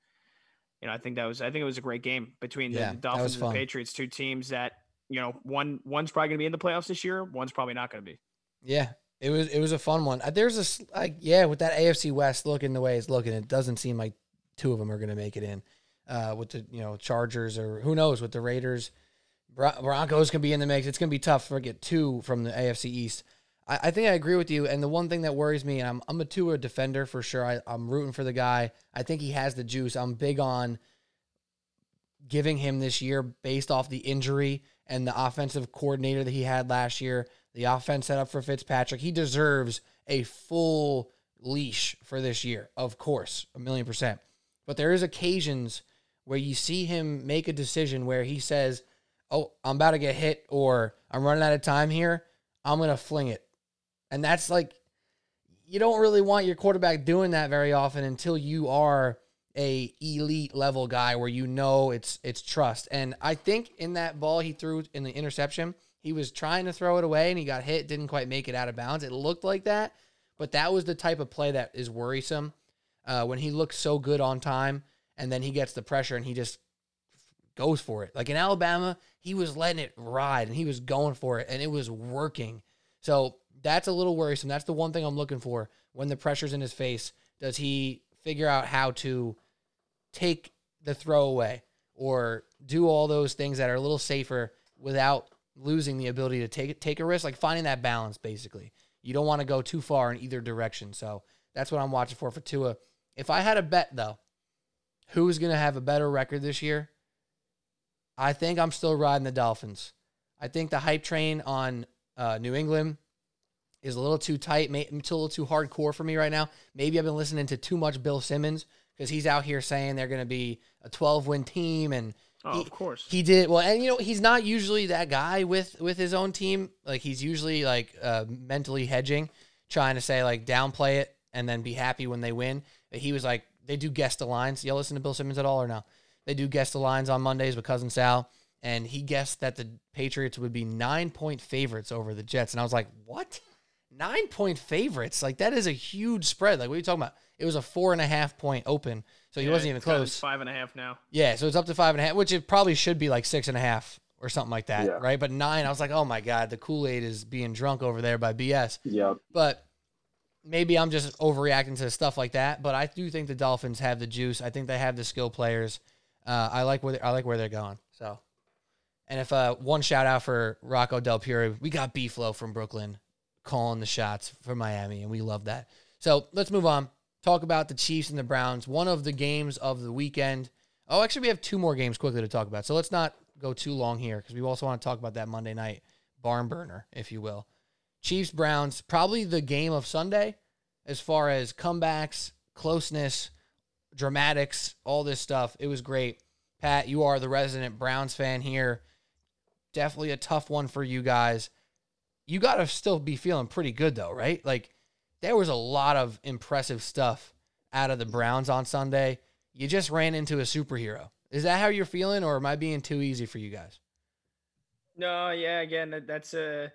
you know, I think that was I think it was a great game between the, yeah, the Dolphins and the Patriots, two teams that you know one one's probably going to be in the playoffs this year, one's probably not going to be. Yeah, it was it was a fun one. Uh, there's a like yeah, with that AFC West looking the way it's looking, it doesn't seem like two of them are going to make it in. Uh, with the you know Chargers or who knows with the Raiders, Broncos can be in the mix. It's going to be tough to get two from the AFC East. I, I, think I agree with you. And the one thing that worries me, and I'm I'm a Tua defender for sure. I, I'm rooting for the guy. I think he has the juice. I'm big on giving him this year based off the injury and the offensive coordinator that he had last year. The offense set up for Fitzpatrick. He deserves a full leash for this year, of course, a million percent. But there is occasions where you see him make a decision where he says, "Oh, I'm about to get hit or I'm running out of time here. I'm going to fling it." And that's like you don't really want your quarterback doing that very often until you are a elite level guy where you know it's it's trust. And I think in that ball he threw in the interception, he was trying to throw it away and he got hit, didn't quite make it out of bounds. It looked like that, but that was the type of play that is worrisome uh, when he looks so good on time and then he gets the pressure and he just goes for it. Like in Alabama, he was letting it ride and he was going for it and it was working. So that's a little worrisome. That's the one thing I'm looking for when the pressure's in his face. Does he figure out how to take the throw away or do all those things that are a little safer without losing the ability to take take a risk, like finding that balance. Basically, you don't want to go too far in either direction. So that's what I'm watching for for Tua. If I had a bet though, who's going to have a better record this year? I think I'm still riding the Dolphins. I think the hype train on uh, New England is a little too tight, may, a little too hardcore for me right now. Maybe I've been listening to too much Bill Simmons because he's out here saying they're going to be a 12 win team and Oh, he, of course. he did well, and you know he's not usually that guy with with his own team. Like he's usually like uh, mentally hedging, trying to say like downplay it and then be happy when they win. But he was like they do guest the lines. Y'all listen to Bill Simmons at all or no? They do guest the lines on Mondays with cousin Sal, and he guessed that the Patriots would be nine point favorites over the Jets, and I was like, what? Nine point favorites? Like that is a huge spread. Like what are you talking about? It was a four and a half point open, so he Yeah, wasn't even close. Five and a half now. Yeah, so it's up to five and a half, which it probably should be like six and a half or something like that, Yeah. right? But nine, I was like, oh my god, the Kool Aid is being drunk over there by BS. Yeah. But maybe I'm just overreacting to stuff like that. But I do think the Dolphins have the juice. I think they have the skill players. Uh, I like where they, I like where they're going. So, and if uh, one shout out for Rocco Del Pure, we got B Flow from Brooklyn calling the shots for Miami, and we love that. So let's move on. Talk about the Chiefs and the Browns. One of the games of the weekend. Oh, actually, we have two more games quickly to talk about. So let's not go too long here because we also want to talk about that Monday night barn burner, if you will. Chiefs Browns, probably the game of Sunday as far as comebacks, closeness, dramatics, all this stuff. It was great. Pat, you are the resident Browns fan here. Definitely a tough one for you guys. You got to still be feeling pretty good, though, right? Like, there was a lot of impressive stuff out of the Browns on Sunday. You just ran into a superhero. Is that how you're feeling, or am I being too easy for you guys? No, yeah, again, that- that's a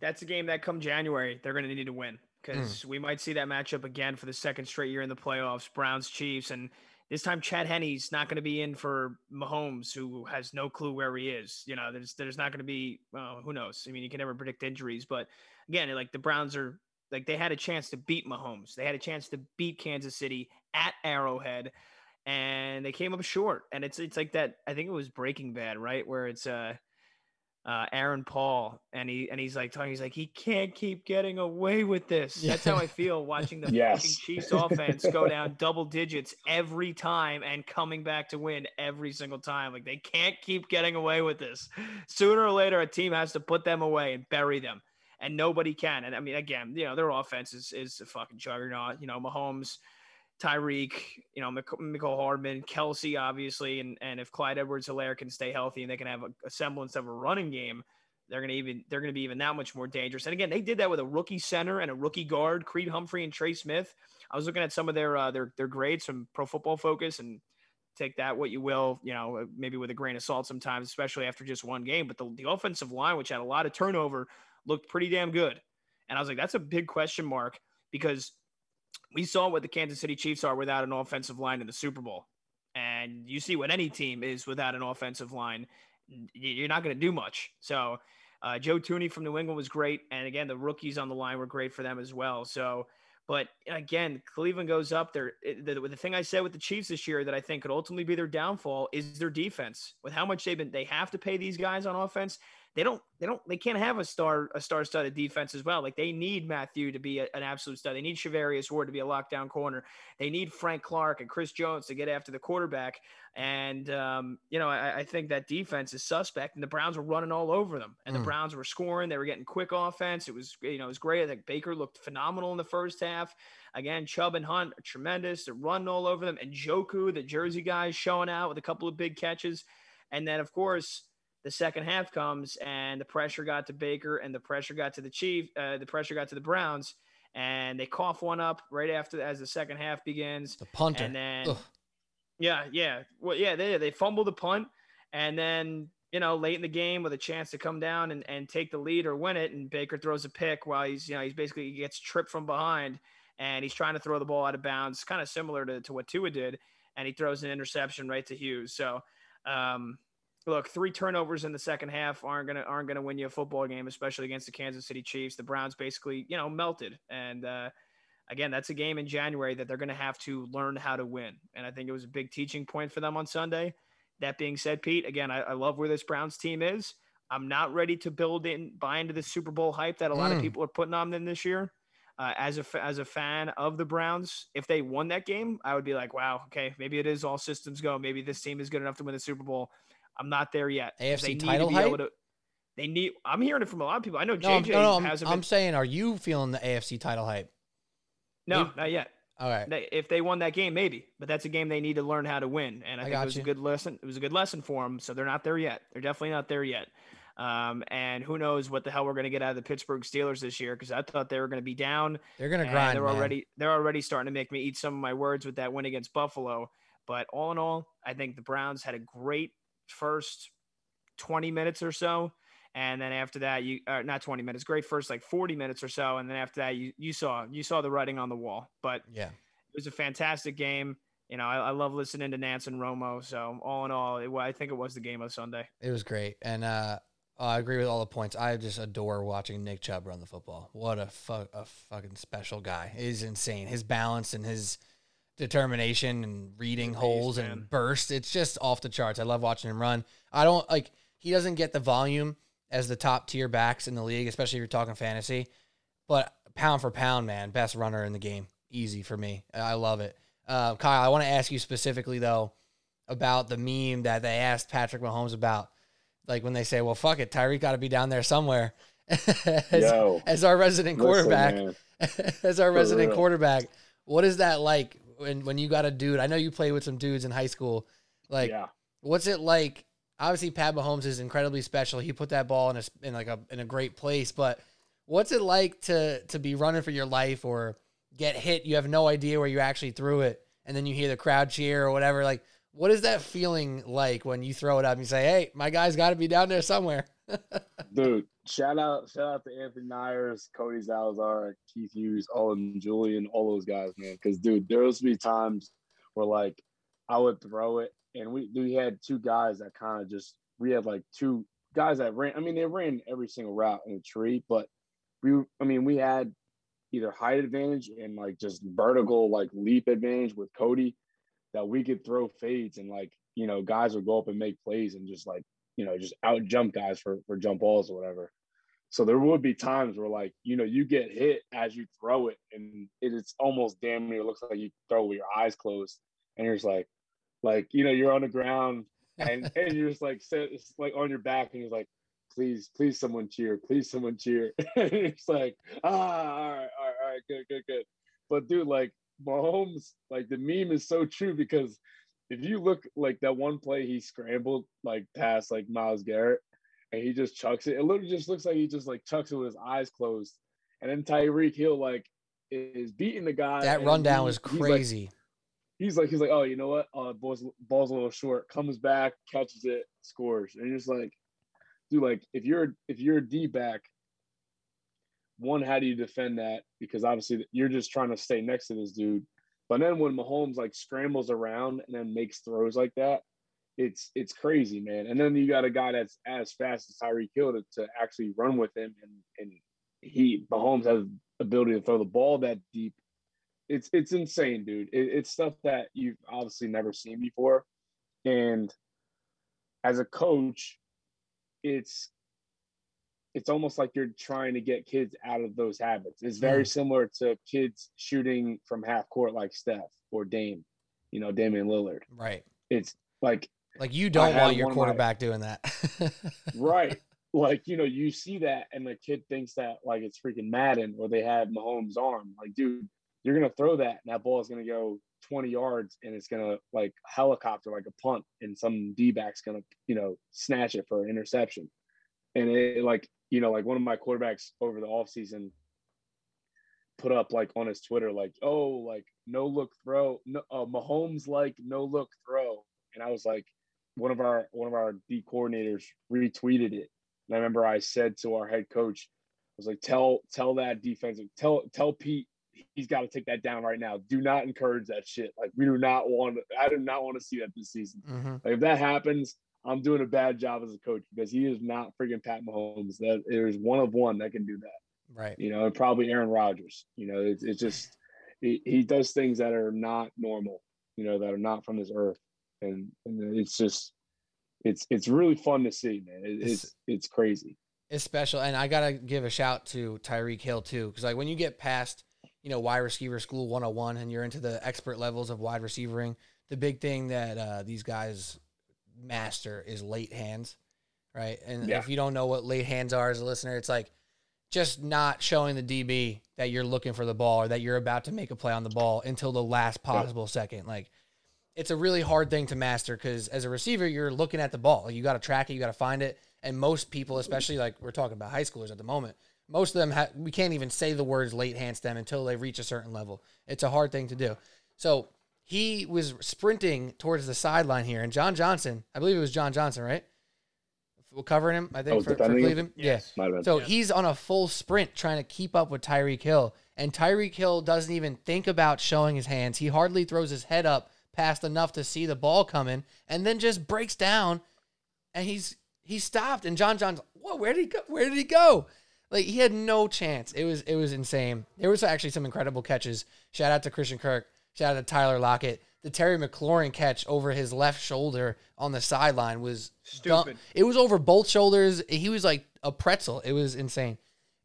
that's a game that come January they're going to need to win hmm. because we might see that matchup again for the second straight year in the playoffs, Browns Chiefs, and this time Chad Henne's not going to be in for Mahomes, who has no clue where he is. You know, there's there's not going to be well, who knows? I mean, you can never predict injuries, but again, like the Browns are like they had a chance to beat Mahomes, they had a chance to beat Kansas City at Arrowhead. And they came up short, and it's it's like that. I think it was Breaking Bad, right? Where it's uh, uh, Aaron Paul, and he and he's like talking. He's like, he can't keep getting away with this. That's how I feel watching the *laughs* Yes. fucking Chiefs offense go down *laughs* double digits every time and coming back to win every single time. Like they can't keep getting away with this. Sooner or later, a team has to put them away and bury them, and nobody can. And I mean, again, you know, their offense is is a fucking juggernaut. You know, Mahomes. Tyreek, you know, Mecole Hardman, Kelce, obviously, and and if Clyde Edwards-Helaire can stay healthy and they can have a, a semblance of a running game, they're gonna even they're gonna be even that much more dangerous. And again, they did that with a rookie center and a rookie guard, Creed Humphrey and Trey Smith. I was looking at some of their uh, their their grades from Pro Football Focus and take that what you will, you know, maybe with a grain of salt sometimes, especially after just one game. But the, the offensive line, which had a lot of turnover, looked pretty damn good. And I was like, that's a big question mark because we saw what the Kansas City Chiefs are without an offensive line in the Super Bowl. And you see what any team is without an offensive line. You're not going to do much. So, uh, Joe Thuney from New England was great. And again, the rookies on the line were great for them as well. So, but again, Cleveland goes up there. The, the thing I said with the Chiefs this year that I think could ultimately be their downfall is their defense. With how much they've been, they have to pay these guys on offense. They don't, they don't, they can't have a star, a star-studded defense as well. Like they need Mathieu to be a- an absolute stud. They need Charvarius Ward to be a lockdown corner. They need Frank Clark and Chris Jones to get after the quarterback. And um, you know, I, I think that defense is suspect. And the Browns were running all over them, and Mm. the Browns were scoring. They were getting quick offense. It was, you know, it was great. I think Baker looked phenomenal in the first half. Again, Chubb and Hunt are tremendous. They're running all over them. And Njoku, the Jersey guy, is showing out with a couple of big catches. And then, of course, the second half comes and the pressure got to Baker and the pressure got to the Chief. Uh, the pressure got to the Browns, and they cough one up right after as the second half begins. The punter. And then, Ugh. yeah, yeah, well, yeah, they they fumble the punt, and then you know late in the game with a chance to come down and, and take the lead or win it, and Baker throws a pick while he's you know he's basically he gets tripped from behind, and he's trying to throw the ball out of bounds, kind of similar to, to what Tua did, and he throws an interception right to Hughes. So. Um, Look, three turnovers in the second half aren't gonna aren't gonna win you a football game, especially against the Kansas City Chiefs. The Browns basically, you know, melted, and uh, again, that's a game in January that they're going to have to learn how to win. And I think it was a big teaching point for them on Sunday. That being said, Pete, again, I, I love where this Browns team is. I'm not ready to build in buy into the Super Bowl hype that a lot of Mm. people are putting on them this year. Uh, as a as a fan of the Browns, if they won that game, I would be like, wow, okay, maybe it is all systems go. Maybe this team is good enough to win the Super Bowl. I'm not there yet. AFC they need to title be able hype? to- They need. I'm hearing it from a lot of people. I know No, JJ no, no. I'm, hasn't I'm been. saying, are you feeling the AFC title hype? No, not yet. All right. If they won that game, maybe, but that's a game they need to learn how to win, and I, I think it was you. a good lesson. It was a good lesson for them. So they're not there yet. They're definitely not there yet. Um, and who knows what the hell we're going to get out of the Pittsburgh Steelers this year? Because I thought they were going to be down. They're gonna grind. They're man. already they're already starting to make me eat some of my words with that win against Buffalo. But all in all, I think the Browns had a great first 20 minutes or so. And then after that, you uh, not 20 minutes, great first like 40 minutes or so. And then after that, you you saw you saw the writing on the wall. But Yeah. it was a fantastic game. You know, I, I love listening to Nance and Romo. So all in all, it, I think it was the game of Sunday. It was great, and uh, I agree with all the points. I just adore watching Nick Chubb run the football. What a fu- a fucking special guy! He's insane. His balance and his determination and reading He's holes man. and bursts. It's just off the charts. I love watching him run. I don't like. He doesn't get the volume as the top tier backs in the league, especially if you're talking fantasy. But pound for pound, man, best runner in the game. Easy for me. I love it. Uh, Kyle, I want to ask you specifically though about the meme that they asked Patrick Mahomes about. Like when they say, "Well, fuck it, Tyreek got to be down there somewhere." *laughs* as, Yo, as our resident quarterback, man. *laughs* as our resident quarterback, what is that like when when you got a dude? I know you played with some dudes in high school. Like, yeah, what's it like? Obviously, Pat Mahomes is incredibly special. He put that ball in a in like a in a great place. But what's it like to to be running for your life or get hit? You have no idea where you actually threw it, and then you hear the crowd cheer or whatever. Like, what is that feeling like when you throw it up and you say, "Hey, my guy's got to be down there somewhere"? *laughs* dude. Shout out, shout out to Anthony Nyers, Cody Zalazar, Keith Hughes, them, Julian, all those guys, man. Because dude, there was be times where like I would throw it, and we we had two guys that kind of just we had like two guys that ran. I mean, they ran every single route in the tree, but we, I mean, we had either height advantage and like just vertical like leap advantage with Cody that we could throw fades and like you know guys would go up and make plays and just like you know just out jump guys for for jump balls or whatever. So there would be times where like you know you get hit as you throw it and it is almost damn near looks like you throw with your eyes closed and you're just like like you know you're on the ground and *laughs* and you're just like sit it's like on your back and you're like please please someone cheer please someone cheer *laughs* it's like ah all right all right all right good good good but dude like Mahomes like the meme is so true because if you look like that one play he scrambled like past like Myles Garrett and he just chucks it it literally just looks like he just like chucks it with his eyes closed and then Tyreek Hill like is beating the guy That rundown he- was he's like- crazy. he's like, he's like, oh, you know what? Uh, ball's ball's a little short. Comes back, catches it, scores. And you're just like, dude, like if you're if you're a D back, one, how do you defend that? Because obviously you're just trying to stay next to this dude. But then when Mahomes like scrambles around and then makes throws like that, it's it's crazy, man. And then you got a guy that's as fast as Tyreek Hill to, to actually run with him, and and he Mahomes has ability to throw the ball that deep it's it's insane, dude. It, it's stuff that you've obviously never seen before, and as a coach, it's it's almost like you're trying to get kids out of those habits. It's very similar to kids shooting from half court like Steph or Dame, you know, Damian Lillard. Right. It's like Like you don't want your of my- quarterback doing that. *laughs* right. Like, you know, you see that and the kid thinks that like it's freaking Madden or they have Mahomes' arm. Like, dude, you're gonna throw that and that ball is gonna go 20 yards and it's gonna like helicopter like a punt and some D back's gonna, you know, snatch it for an interception. And it like, you know, like one of my quarterbacks over the offseason put up like on his Twitter, like, oh, like no look throw, no uh, Mahomes like no look throw. And I was like, one of our one of our D coordinators retweeted it. And I remember I said to our head coach, I was like, tell tell that defensive, tell tell Pete he's got to take that down right now. Do not encourage that shit. Like we do not want I do not want to see that this season. Mhm. Like if that happens, I'm doing a bad job as a coach because he is not freaking Pat Mahomes. That there's one of one that can do that. Right. You know, and probably Aaron Rodgers. You know, it's it's just he, he does things that are not normal. You know, that are not from this earth, and and it's just it's it's really fun to see, man. It, It's- it's it's crazy. It's special, and I gotta give a shout to Tyreek Hill too, because like when you get past, you know, wide receiver school 101 and you're into the expert levels of wide receivering, the big thing that uh, these guys master is late hands, right? And Yeah. if you don't know what late hands are as a listener, it's like just not showing the DB that you're looking for the ball or that you're about to make a play on the ball until the last possible second. Like it's a really hard thing to master because as a receiver, you're looking at the ball. You got to track it, you got to find it. And most people, especially like we're talking about high schoolers at the moment, most of them ha- we can't even say the words late hand stem until they reach a certain level. It's a hard thing to do. So he was sprinting towards the sideline here, and John Johnson, I believe it was John Johnson, right? We're covering him, I think, Oh, for, for defending him? Cleveland. Yes. Might have been. So he's on a full sprint trying to keep up with Tyreek Hill. And Tyreek Hill doesn't even think about showing his hands. He hardly throws his head up past enough to see the ball coming and then just breaks down and he's he stopped and John Johnson, whoa, where did he go? Where did he go? Like he had no chance. It was it was insane. There was actually some incredible catches. Shout out to Christian Kirk. Shout out to Tyler Lockett. The Terry McLaurin catch over his left shoulder on the sideline was dumb. Stupid. It was over both shoulders. He was like a pretzel. It was insane.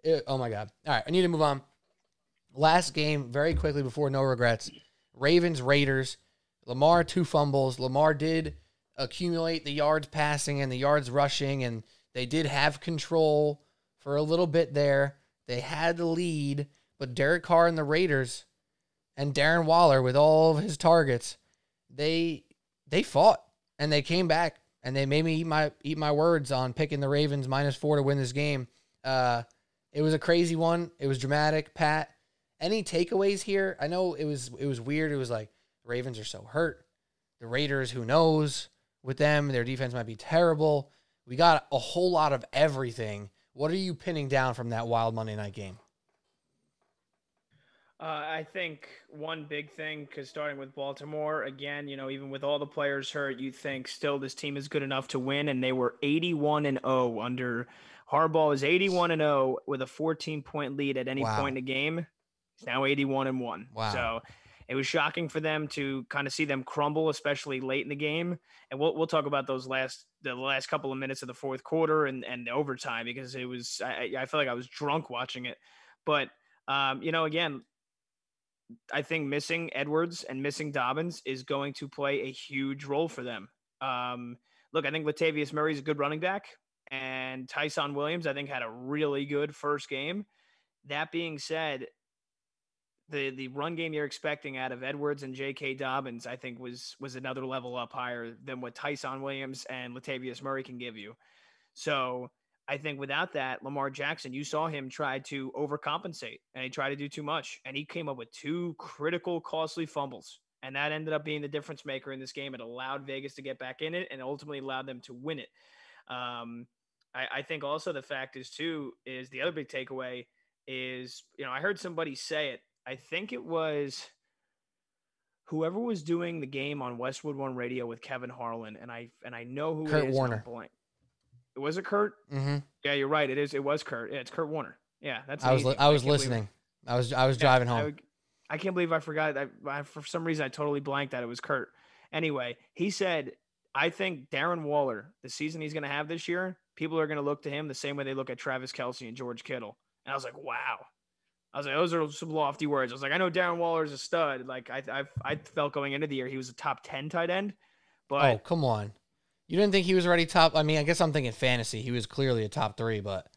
It- oh my god. All right, I need to move on. Last game, very quickly before no regrets. Ravens Raiders. Lamar two fumbles. Lamar did accumulate the yards passing and the yards rushing, and they did have control for a little bit there. They had the lead, but Derek Carr and the Raiders and Darren Waller with all of his targets, they they fought and they came back and they made me eat my eat my words on picking the Ravens minus four to win this game. Uh, it was a crazy one. It was dramatic. Pat, any takeaways here? I know it was it was weird. It was like Ravens are so hurt. The Raiders, who knows with them, their defense might be terrible. We got a whole lot of everything. What are you pinning down from that wild Monday night game? Uh, I think one big thing, because starting with Baltimore, again, you know, even with all the players hurt, you think still this team is good enough to win, and they were 81 and 0 under Harbaugh is 81 and 0 with a 14 point lead at any Wow. point in the game. He's now 81 and 1. Wow. So it was shocking for them to kind of see them crumble, especially late in the game. And we'll we'll talk about those last the last couple of minutes of the fourth quarter and and the overtime because it was I I I feel like I was drunk watching it, but um, you know again I think missing Edwards and missing Dobbins is going to play a huge role for them. Um, look, I think Latavius Murray is a good running back, and Ty'Son Williams, I think, had a really good first game. That being said, the the run game you're expecting out of Edwards and J.K. Dobbins, I think, was was another level up higher than what Ty'Son Williams and Latavius Murray can give you. So I think without that, Lamar Jackson, you saw him try to overcompensate and he tried to do too much. And he came up with two critical, costly fumbles. And that ended up being the difference maker in this game. It allowed Vegas to get back in it and ultimately allowed them to win it. Um, I, I think also the fact is, too, is the other big takeaway is, you know, I heard somebody say it. I think it was whoever was doing the game on Westwood One Radio with Kevin Harlan, and I and I know who Kurt it is. Warner. blank. Was it Kurt? Mm-hmm. Yeah, you're right. It is. It was Kurt. Yeah, it's Kurt Warner. Yeah, that's. I was li- I was believe- listening. I was I was Yeah, driving I home. would- I, can't believe I forgot. I, I, for some reason, I totally blanked that it was Kurt. Anyway, he said, "I think Darren Waller, the season he's going to have this year, people are going to look to him the same way they look at Travis Kelce and George Kittle." And I was like, "Wow." I was like, "Those are some lofty words." I was like, "I know Darren Waller is a stud. Like I, I, I felt going into the year he was a top ten tight end, but oh come on, you didn't think he was already top? I mean, I guess I'm thinking fantasy. He was clearly a top three, but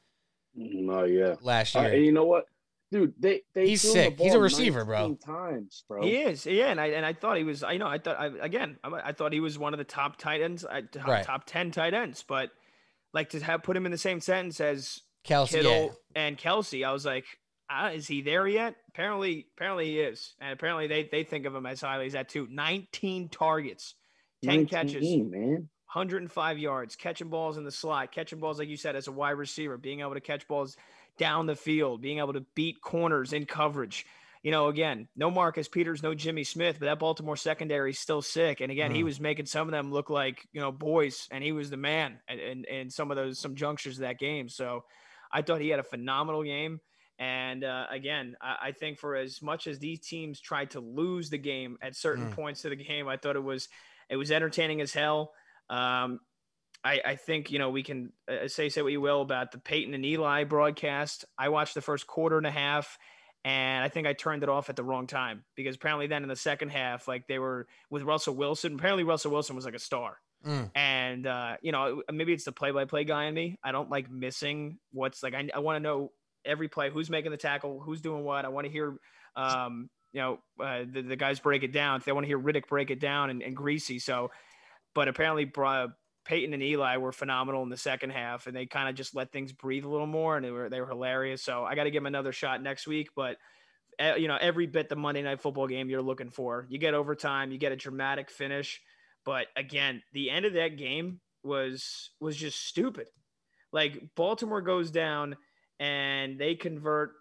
No, yeah. last Uh, year and you know what, dude? They they He's threw the sick. He's a receiver, bro. Times, bro. He is, yeah, and I and I thought he was. I know, I thought I, again, I, I thought he was one of the top tight ends, I, top, Right. top ten tight ends. But like to have put him in the same sentence as Kelce. Kittle Yeah. and Kelce, I was like, ah, is he there yet? Apparently, apparently he is, and apparently they they think of him as highly as that too. Nineteen targets, ten catches, man. 105 yards, catching balls in the slot, catching balls, like you said, as a wide receiver, being able to catch balls down the field, being able to beat corners in coverage. You know, again, no Marcus Peters, no Jimmy Smith, but that Baltimore secondary is still sick. And again, he Mm. was making some of them look like, you know, boys, and he was the man in, in, in some of those, some junctures of that game. So I thought he had a phenomenal game. And uh, again, I, I think for as much as these teams tried to lose the game at certain Mm. points of the game, I thought it was, it was entertaining as hell. Um, I, I think you know we can uh, say say what you will about the Peyton and Eli broadcast. I watched the first quarter and a half, and I think I turned it off at the wrong time because apparently then in the second half, like they were with Russell Wilson. Apparently Russell Wilson was like a star, Mm. and uh, you know maybe it's the play-by-play guy in me. I don't like missing what's like. I, I want to know every play, who's making the tackle, who's doing what. I want to hear. Um, you know, uh, the, the guys break it down. They want to hear Riddick break it down and, and Griese. So, but apparently, Peyton and Eli were phenomenal in the second half, and they kind of just let things breathe a little more, and they were they were hilarious. So I got to give them another shot next week. But uh, you know, every bit the Monday Night Football game you're looking for, you get overtime, you get a dramatic finish. But again, the end of that game was was just stupid. Like Baltimore goes down and they convert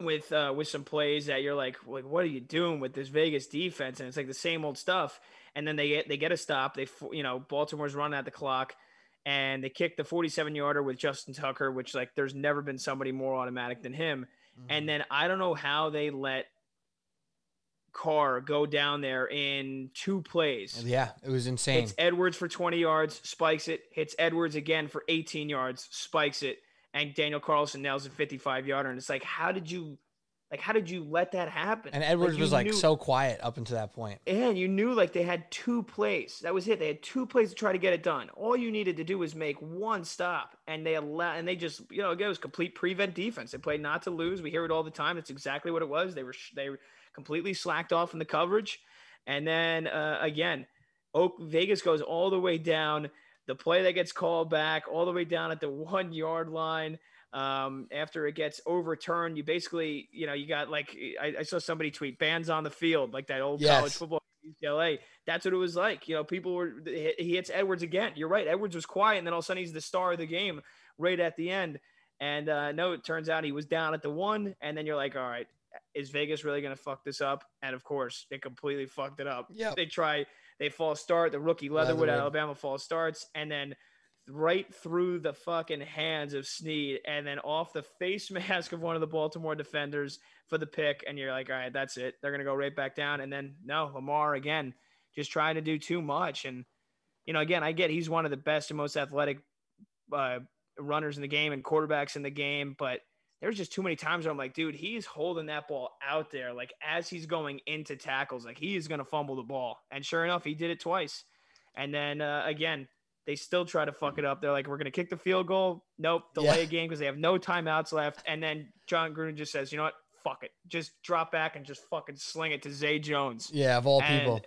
with uh, with some plays that you're like, like, what are you doing with this Vegas defense? And it's like the same old stuff. And then they get they get a stop. They you know Baltimore's running at the clock, and they kick the 47 yarder with Justin Tucker, which like there's never been somebody more automatic than him. Mm-hmm. And then I don't know how they let Carr go down there in two plays. Yeah, it was insane. Hits Edwards for 20 yards, spikes it. Hits Edwards again for 18 yards, spikes it. And Daniel Carlson nails a 55 yarder. And it's like, how did you, like, how did you let that happen? and Edwards you was like knew- so quiet up until that point. and you knew like they had two plays. That was it. They had two plays to try to get it done. All you needed to do was make one stop, and they allow and they just you know it was complete prevent defense. They played not to lose. We hear it all the time. That's exactly what it was. They were they were completely slacked off in the coverage, and then uh, again, Oak Vegas goes all the way down. The play that gets called back all the way down at the one yard line um, after it gets overturned, you basically, you know, you got like I, I saw somebody tweet bands on the field, like that old college football UCLA. That's what it was like. You know, people were he hits Edwards again. You're right. Edwards was quiet, and then all of a sudden he's the star of the game right at the end. And uh, no, it turns out he was down at the one, and then you're like, all right, is Vegas really gonna fuck this up? And of course, they completely fucked it up. Yeah, They try, they false start. The rookie Leatherwood, Leatherwood. Alabama false starts, and then right through the fucking hands of Snead and then off the face *laughs* mask of one of the Baltimore defenders for the pick. And you're like, all right, that's it. They're going to go right back down. And then, no, Lamar again, just trying to do too much. And, you know, again, I get he's one of the best and most athletic uh, runners in the game and quarterbacks in the game. But there's just too many times where I'm like, dude, he's holding that ball out there. Like as he's going into tackles, like he is going to fumble the ball. And sure enough, he did it twice. And then uh, again, they still try to fuck it up. They're like, we're going to kick the field goal. Nope. Delay Yeah. a game because they have no timeouts left. And then Jon Gruden just says, you know what? Fuck it. Just drop back and just fucking sling it to Zay Jones. Yeah, of all And- people.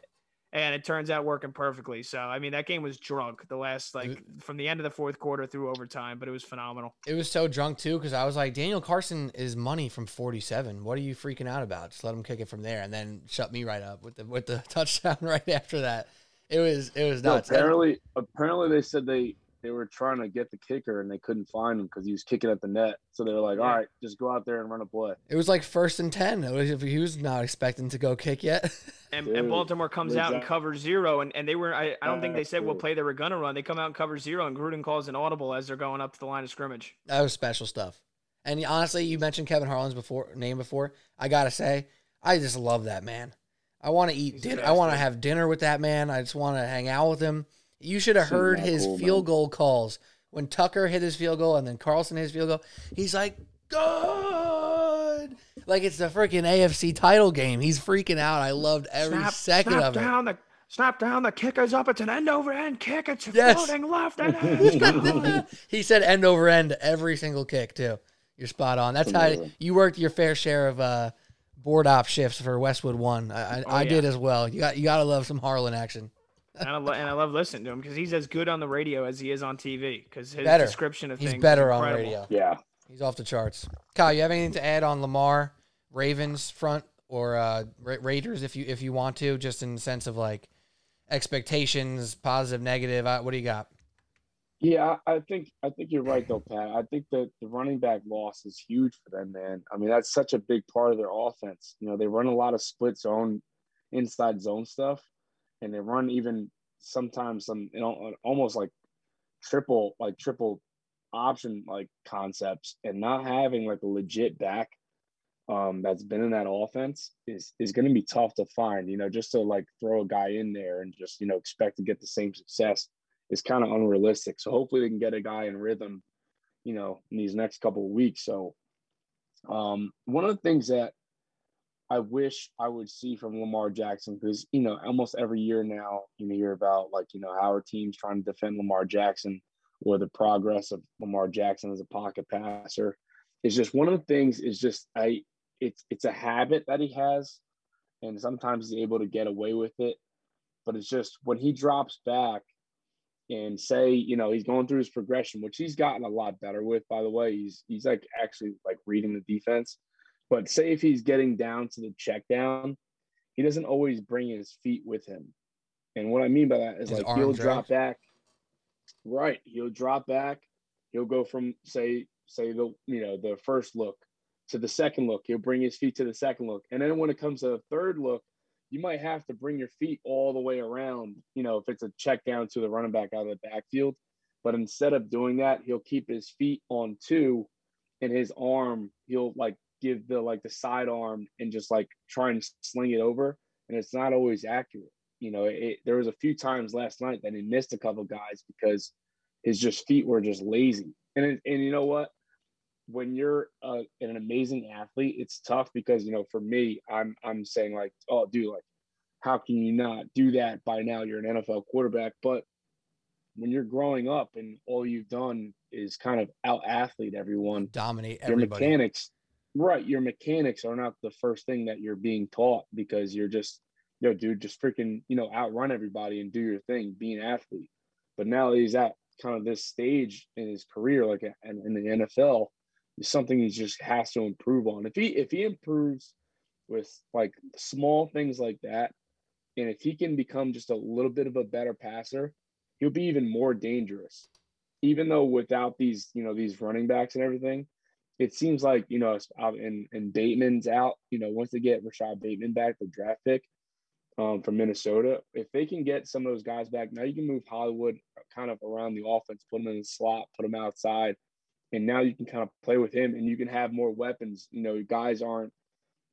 And it turns out working perfectly. So, I mean, that game was drunk the last, like, from the end of the fourth quarter through overtime, but it was phenomenal. It was so drunk too because I was like, Daniel Carlson is money from 47. What are you freaking out about? Just let him kick it from there, and then shut me right up with the with the *laughs* touchdown right after that. It was it was No, nuts. And- apparently, apparently they said they they were trying to get the kicker and they couldn't find him because he was kicking at the net. So they were like, Yeah. "All right, just go out there and run a play." It was like first and ten. It was, he was not expecting to go kick yet. *laughs* And, Dude, and Baltimore comes out and covers zero, and, and they were I, I don't think they said what Absolutely. play they were gonna run. They come out and cover zero, and Gruden calls an audible as they're going up to the line of scrimmage. that was special stuff. And honestly, you mentioned Kevin Harlan's before name before. I gotta say, I just love that man. I want to eat He's dinner. I want to have dinner with that man. I just want to hang out with him. You should have Seems heard his cool, field man. goal calls when Tucker hit his field goal and then Carlson hit his field goal. He's like, good. Like it's the freaking AFC title game. He's freaking out. I loved every second snap of it. down the snap down the kicker's up. It's an end over end kick. It's Yes. floating left and *laughs* *laughs* he said end over end every single kick too. You're spot on. That's how you worked your fair share of uh, board op shifts for Westwood One. I, I, Oh, I yeah. did as well. You got you gotta love some Harlan action. and, I lo- and I love listening to him because he's as good on the radio as he is on TV. Because his Better. description of He's things is better on radio. Yeah, He's off the charts. Kyle, you have anything to add on Lamar, Ravens front, or uh, Ra- Raiders if you if you want to, just in the sense of like expectations, positive, negative. Uh, what do you got? Yeah. I think I think you're right though, Pat. I think that the running back loss is huge for them, man. I mean, that's such a big part of their offense. You know, they run a lot of split zone, inside zone stuff, and they run even sometimes some you know almost like triple like triple option like concepts and not having like a legit back um that's been in that offense is is going to be tough to find you know just to like throw a guy in there and just you know expect to get the same success is kind of unrealistic. So hopefully they can get a guy in rhythm, you know, in these next couple of weeks. So um, one of the things that I wish I would see from Lamar Jackson because you know almost every year now you hear about like you know how our teams trying to defend Lamar Jackson or the progress of Lamar Jackson as a pocket passer. It's just one of the things is just I it's it's a habit that he has, and sometimes he's able to get away with it. But it's just when he drops back and say you know he's going through his progression, which he's gotten a lot better with. By the way, he's he's like actually like reading the defense but say if he's getting down to the check down, he doesn't always bring his feet with him. And what I mean by that is His like he'll arms, drop back. Right. He'll drop back. He'll go from say say the you know the first look to the second look. He'll bring his feet to the second look. And then when it comes to the third look, you might have to bring your feet all the way around, you know, if it's a check down to the running back out of the backfield. But instead of doing that, he'll keep his feet on two and his arm, he'll like give the like the side arm and just like try and sling it over. And it's not always accurate. You know, it, there was a few times last night that he missed a couple guys because his just feet were just lazy. And it, and you know what? When you're uh, an amazing athlete, it's tough because you know, for me, I'm I'm saying like, oh, dude, like, how can you not do that by now? You're an NFL quarterback, but when you're growing up and all you've done is kind of out athlete everyone, Dominate your everybody. mechanics, right? Your mechanics are not the first thing that you're being taught because you're just, yo, dude, just freaking, you know, outrun everybody and do your thing, be an athlete. But now he's at kind of this stage in his career, like in, in the NFL, something he just has to improve on. If he if he improves with like small things like that, and if he can become just a little bit of a better passer, he'll be even more dangerous. Even though without these, you know, these running backs and everything, it seems like you know, and and Bateman's out. You know, once they get Rashod Bateman back, the draft pick um, from Minnesota, if they can get some of those guys back, now you can move Hollywood kind of around the offense, put him in the slot, put him outside, and now you can kind of play with him, and you can have more weapons. You know, guys aren't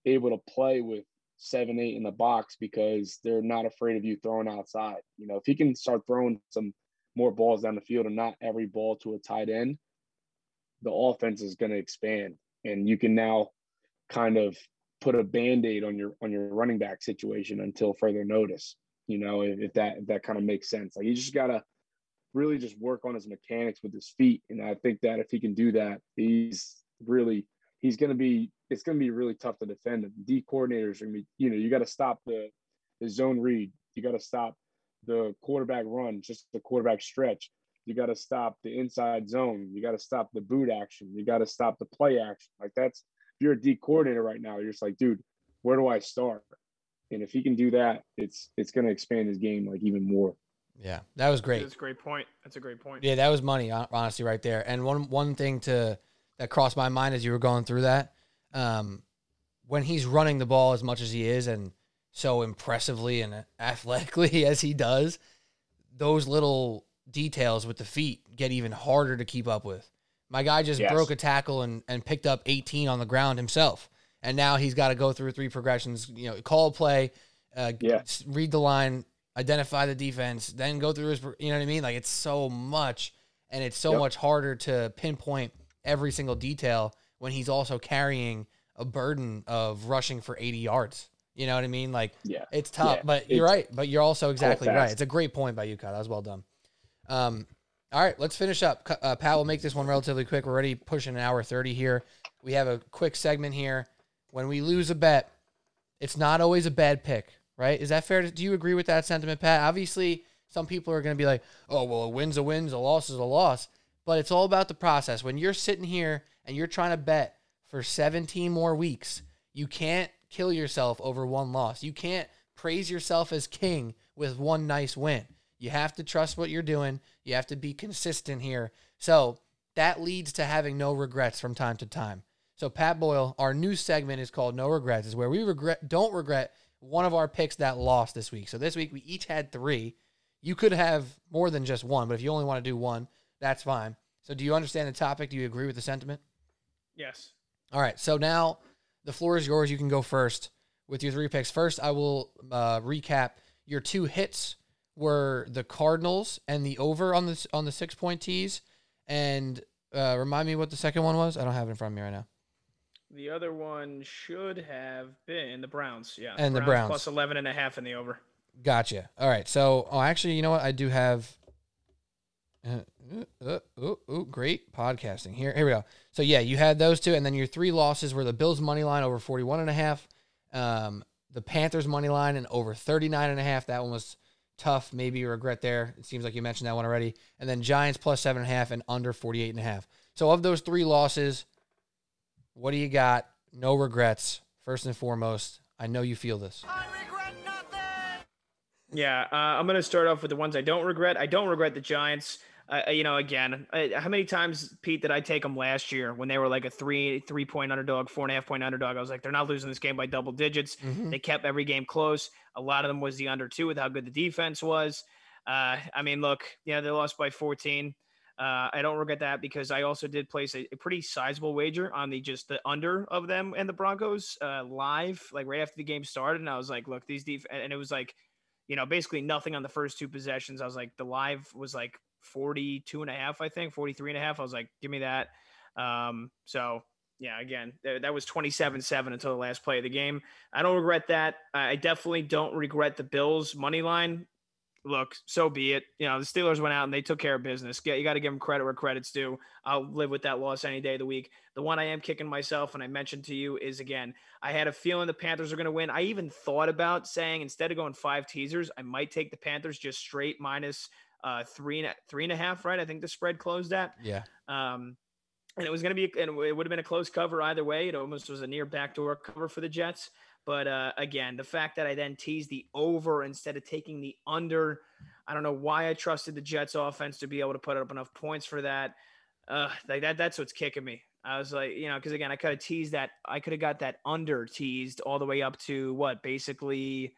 able to play with seven, eight in the box because they're not afraid of you throwing outside. You know, if he can start throwing some more balls down the field and not every ball to a tight end, the offense is going to expand, and you can now kind of put a band-aid on your on your running back situation until further notice. You know, if, if that if that kind of makes sense. Like you just gotta really just work on his mechanics with his feet, and I think that if he can do that, he's really he's going to be it's going to be really tough to defend him. D coordinators are going to be you know you got to stop the the zone read, you got to stop the quarterback run, just the quarterback stretch. You got to stop the inside zone. You got to stop the boot action. You got to stop the play action. Like that's if you're a D coordinator right now, you're just like, dude, where do I start? And if he can do that, it's it's going to expand his game like even more. Yeah, that was great. That's a great point. That's a great point. Yeah, that was money, honestly, right there. And one one thing to that crossed my mind as you were going through that, um, when he's running the ball as much as he is, and so impressively and athletically *laughs* as he does, those little details with the feet get even harder to keep up with. My guy just Yes. broke a tackle and, and picked up 18 on the ground himself. And now he's got to go through three progressions, you know, call play, uh, Yeah. read the line, identify the defense, then go through his, you know what I mean? Like it's so much and it's so Yep. much harder to pinpoint every single detail when he's also carrying a burden of rushing for 80 yards. You know what I mean? Like Yeah. it's tough, Yeah, but you're it's right. But you're also exactly right. It's a great point by you, Kyle. That was well done. Um, all right, let's finish up. Uh, Pat will make this one relatively quick. We're already pushing an hour 30 here. We have a quick segment here. When we lose a bet, it's not always a bad pick, right? Is that fair? To, do you agree with that sentiment, Pat? Obviously, some people are going to be like, oh, well, a win's a win, a loss is a loss. But it's all about the process. When you're sitting here and you're trying to bet for 17 more weeks, you can't kill yourself over one loss. You can't praise yourself as king with one nice win. You have to trust what you're doing. You have to be consistent here. So that leads to having no regrets from time to time. So Pat Boyle, our new segment is called No Regrets, is where we regret don't regret one of our picks that lost this week. So this week we each had three. You could have more than just one, but if you only want to do one, that's fine. So do you understand the topic? Do you agree with the sentiment? Yes. All right. So now the floor is yours. You can go first with your three picks. First, I will uh, recap your two hits were the Cardinals and the over on the on the six point tees. And uh, remind me what the second one was. I don't have it in front of me right now. The other one should have been the Browns. Yeah. And the Browns. plus 11 and a half in the over. Gotcha. All right. So, oh, actually, you know what? I do have. Uh, uh, oh, oh, great podcasting. Here, here we go. So yeah, you had those two, and then your three losses were the Bills money line over 41 and a half, um, the Panthers money line and over 39 and a half. That one was tough. Maybe you regret there. It seems like you mentioned that one already. And then Giants plus seven and a half and under 48 and a half. So of those three losses, what do you got? No regrets. First and foremost, I know you feel this. Yeah, uh, I'm going to start off with the ones I don't regret. I don't regret the Giants. Uh, you know, again, uh, how many times, Pete, did I take them last year when they were like a three three point underdog, four and a half point underdog? I was like, they're not losing this game by double digits. Mhm. They kept every game close. A lot of them was the under two with how good the defense was. Uh, I mean, look, yeah, they lost by 14. Uh, I don't regret that because I also did place a, a pretty sizable wager on the just the under of them and the Broncos uh, live, like right after the game started. And I was like, look, these def and it was like, you know, basically nothing on the first two possessions. I was like, the live was like 42 and a half, I think, 43 and a half. I was like, give me that. Um, so yeah, again, th- that was 27 7 until the last play of the game. I don't regret that. I definitely don't regret the Bills money line. Look, so be it. You know, the Steelers went out and they took care of business. Get, you got to give them credit where credit's due. I'll live with that loss any day of the week. The one I am kicking myself, and I mentioned to you, is again, I had a feeling the Panthers are going to win. I even thought about saying instead of going five teasers, I might take the Panthers just straight minus uh, three and a, three and a half. Right? I think the spread closed at. Yeah. Um, and it was going to be, and it would have been a close cover either way. It almost was a near backdoor cover for the Jets. But uh, again, the fact that I then teased the over instead of taking the under, I don't know why I trusted the Jets offense to be able to put up enough points for that. Uh, like that, that's what's kicking me. I was like, you know, because again, I could have teased that. I could have got that under teased all the way up to what, basically,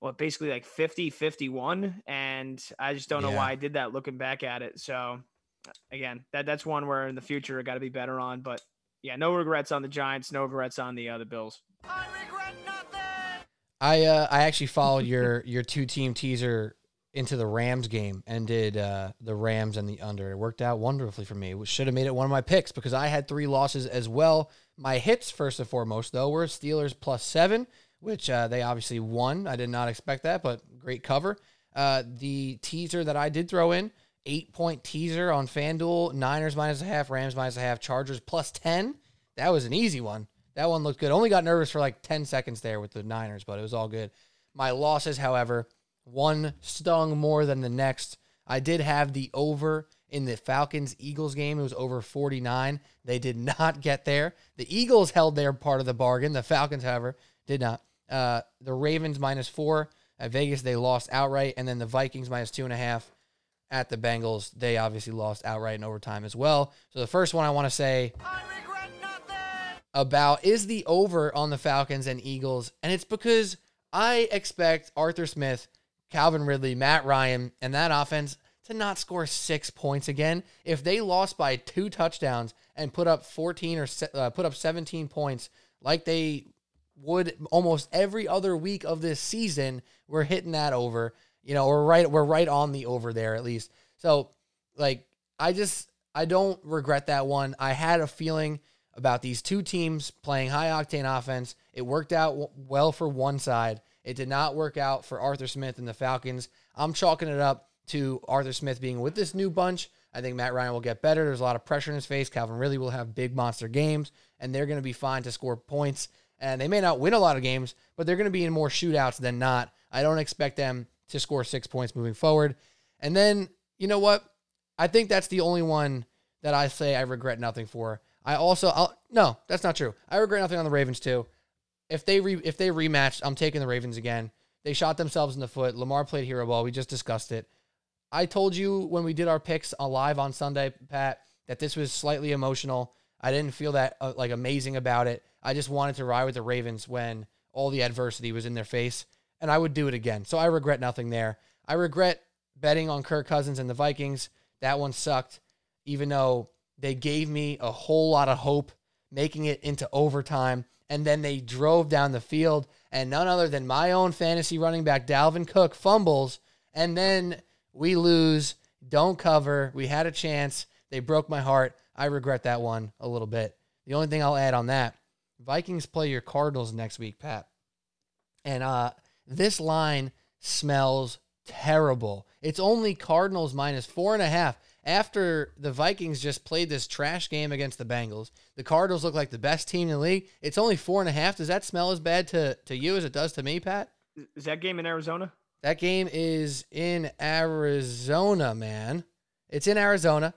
what, basically like 50, 51. And I just don't know why I did that looking back at it. So again, that that's one where in the future I got to be better on. But yeah, no regrets on the Giants, no regrets on the other Bills. I uh, I actually followed your *laughs* your two team teaser into the Rams game and did uh, the Rams and the under. It worked out wonderfully for me. It should have made it one of my picks because I had three losses as well. My hits first and foremost though were Steelers plus seven, which uh, they obviously won. I did not expect that, but great cover. Uh, the teaser that I did throw in eight point teaser on FanDuel Niners minus a half, Rams minus a half, Chargers plus ten. That was an easy one. That one looked good. Only got nervous for like 10 seconds there with the Niners, but it was all good. My losses, however, one stung more than the next. I did have the over in the Falcons Eagles game. It was over 49. They did *laughs* not get there. The Eagles held their part of the bargain. The Falcons, however, did not. Uh, the Ravens minus four at Vegas, they lost outright. And then the Vikings minus two and a half at the Bengals, they obviously lost outright in overtime as well. So the first one I want to say about is the over on the Falcons and Eagles. And it's because I expect Arthur Smith, Calvin Ridley, Matt Ryan, and that offense to not score six points again. If they lost by two touchdowns and put up 14 or uh, put up 17 points like they would almost every other week of this season, we're hitting that over. You know, we're right we're right on the over there at least. So, like I just I don't regret that one. I had a feeling about these two teams playing high octane offense. It worked out w- well for one side. It did not work out for Arthur Smith and the Falcons. I'm chalking it up to Arthur Smith being with this new bunch. I think Matt Ryan will get better. There's a lot of pressure in his face. Calvin Ridley will have big monster games, and they're going to be fine to score points. And they may not win a lot of games, but they're going to be in more shootouts than not. I don't expect them to score six points moving forward. And then, you know what? I think that's the only one that I say I regret nothing for. I also, I'll, no, that's not true. I regret nothing on the Ravens too. If they re, if they rematched, I'm taking the Ravens again. They shot themselves in the foot. Lamar played hero ball. We just discussed it. I told you when we did our picks live on Sunday, Pat, that this was slightly emotional. I didn't feel that uh, like amazing about it. I just wanted to ride with the Ravens when all the adversity was in their face, and I would do it again. So I regret nothing there. I regret betting on Kirk Cousins and the Vikings. That one sucked, even though they gave me a whole lot of hope, making it into overtime. And then they drove down the field, and none other than my own fantasy running back, Dalvin Cook, fumbles, And then we lose, don't cover. We had a chance. They broke my heart. I regret that one a little bit. The only thing I'll add on that Vikings play your Cardinals next week, Pat. And uh, this line smells terrible. It's only Cardinals minus four and a half. After the Vikings just played this trash game against the Bengals, the Cardinals look like the best team in the league. It's only four and a half. Does that smell as bad to, to you as it does to me, Pat? Is that game in Arizona? That game is in Arizona, man. It's in Arizona.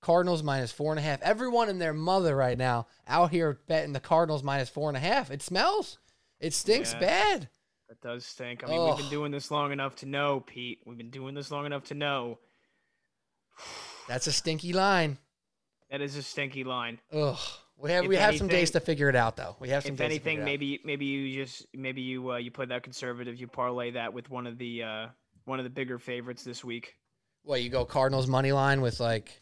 Cardinals minus four and a half. Everyone and their mother right now out here betting the Cardinals minus four and a half. It smells. It stinks Yeah. bad. That does stink. I mean, we've been doing this long enough to know, Pete. We've been doing this long enough to know That's a stinky line. that is a stinky line. Ugh. We have If we have some days to figure it out though. We have some If days to anything, figure it out. maybe maybe you just maybe you uh, you put that conservative, you parlay that with one of the uh, one of the bigger favorites this week. What you go Cardinals money line with like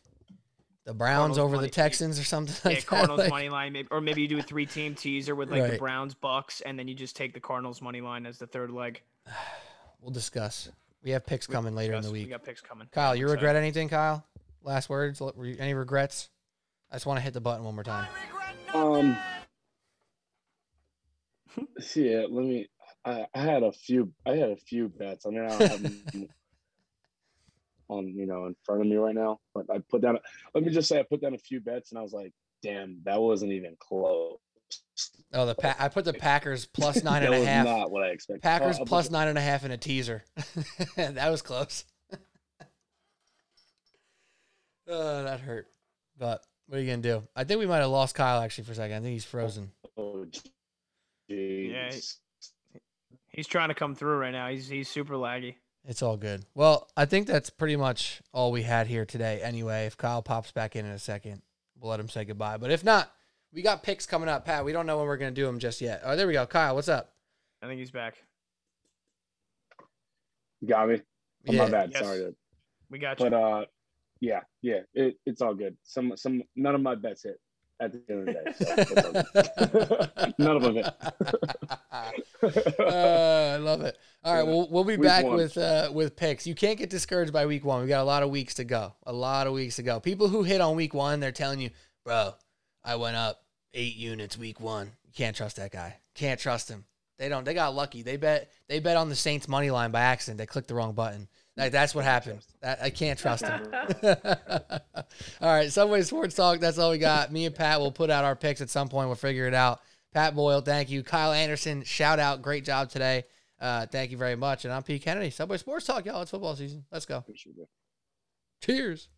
the Browns Cardinals over money- the Texans or something Yeah, like that? Cardinals money line, maybe, or maybe you do a three team teaser with like the Browns, Bucs, and then you just take the Cardinals money line as the third leg. *sighs* We'll discuss. We have picks We coming later in the week. We got picks coming. Kyle, you regret anything, Kyle? Last words? Any regrets? I just want to hit the button one more time. Um. *laughs* Yeah, let me. I, I had a few. I had a few bets. I mean, I don't have them *laughs* on you know in front of me right now, but I put down. Let me just say, I put down a few bets, and I was like, "Damn, that wasn't even close." Oh, the pa- I put the *laughs* Packers plus nine that and a was half. not what I expected. Packers Uh, I'll plus put- nine and a half in a teaser. *laughs* that was close. uh, *laughs* that hurt. But what are you gonna do? I think we might have lost Kyle actually for a second. I think he's frozen. Oh, Yeah, jeez. He's trying to come through right now. He's he's super laggy. It's all good. Well, I think that's pretty much all we had here today. Anyway, if Kyle pops back in in a second, we'll let him say goodbye. But if not, we got picks coming up, Pat. We don't know when we're gonna do them just yet. Oh, there we go. Kyle, what's up? I think he's back. You got me. Oh, Yeah. My bad. Yes. Sorry. to- We got you. But uh, yeah, yeah, it, it's all good. Some some none of my bets hit at the end of the day. So it's all good. *laughs* None of them hit. *laughs* uh, I love it. All right, Yeah. well, we'll be Week back one. with uh, with picks. You can't get discouraged by week one. We got a lot of weeks to go. A lot of weeks to go. People who hit on week one, they're telling you, bro, I went up eight units week one. You can't trust that guy. Can't trust him. They don't. They got lucky. They bet. They bet on the Saints money line by accident. They clicked the wrong button. Like that's what happened. That, I can't trust him. *laughs* all right, Subway Sports Talk. That's all we got. Me and Pat will put out our picks at some point. We'll figure it out. Pat Boyle, thank you. Kyle Anderson, shout out. Great job today. Uh, thank you very much. And I'm Pete Kennedy. Subway Sports Talk, y'all. It's football season. Let's go. Appreciate it. Cheers.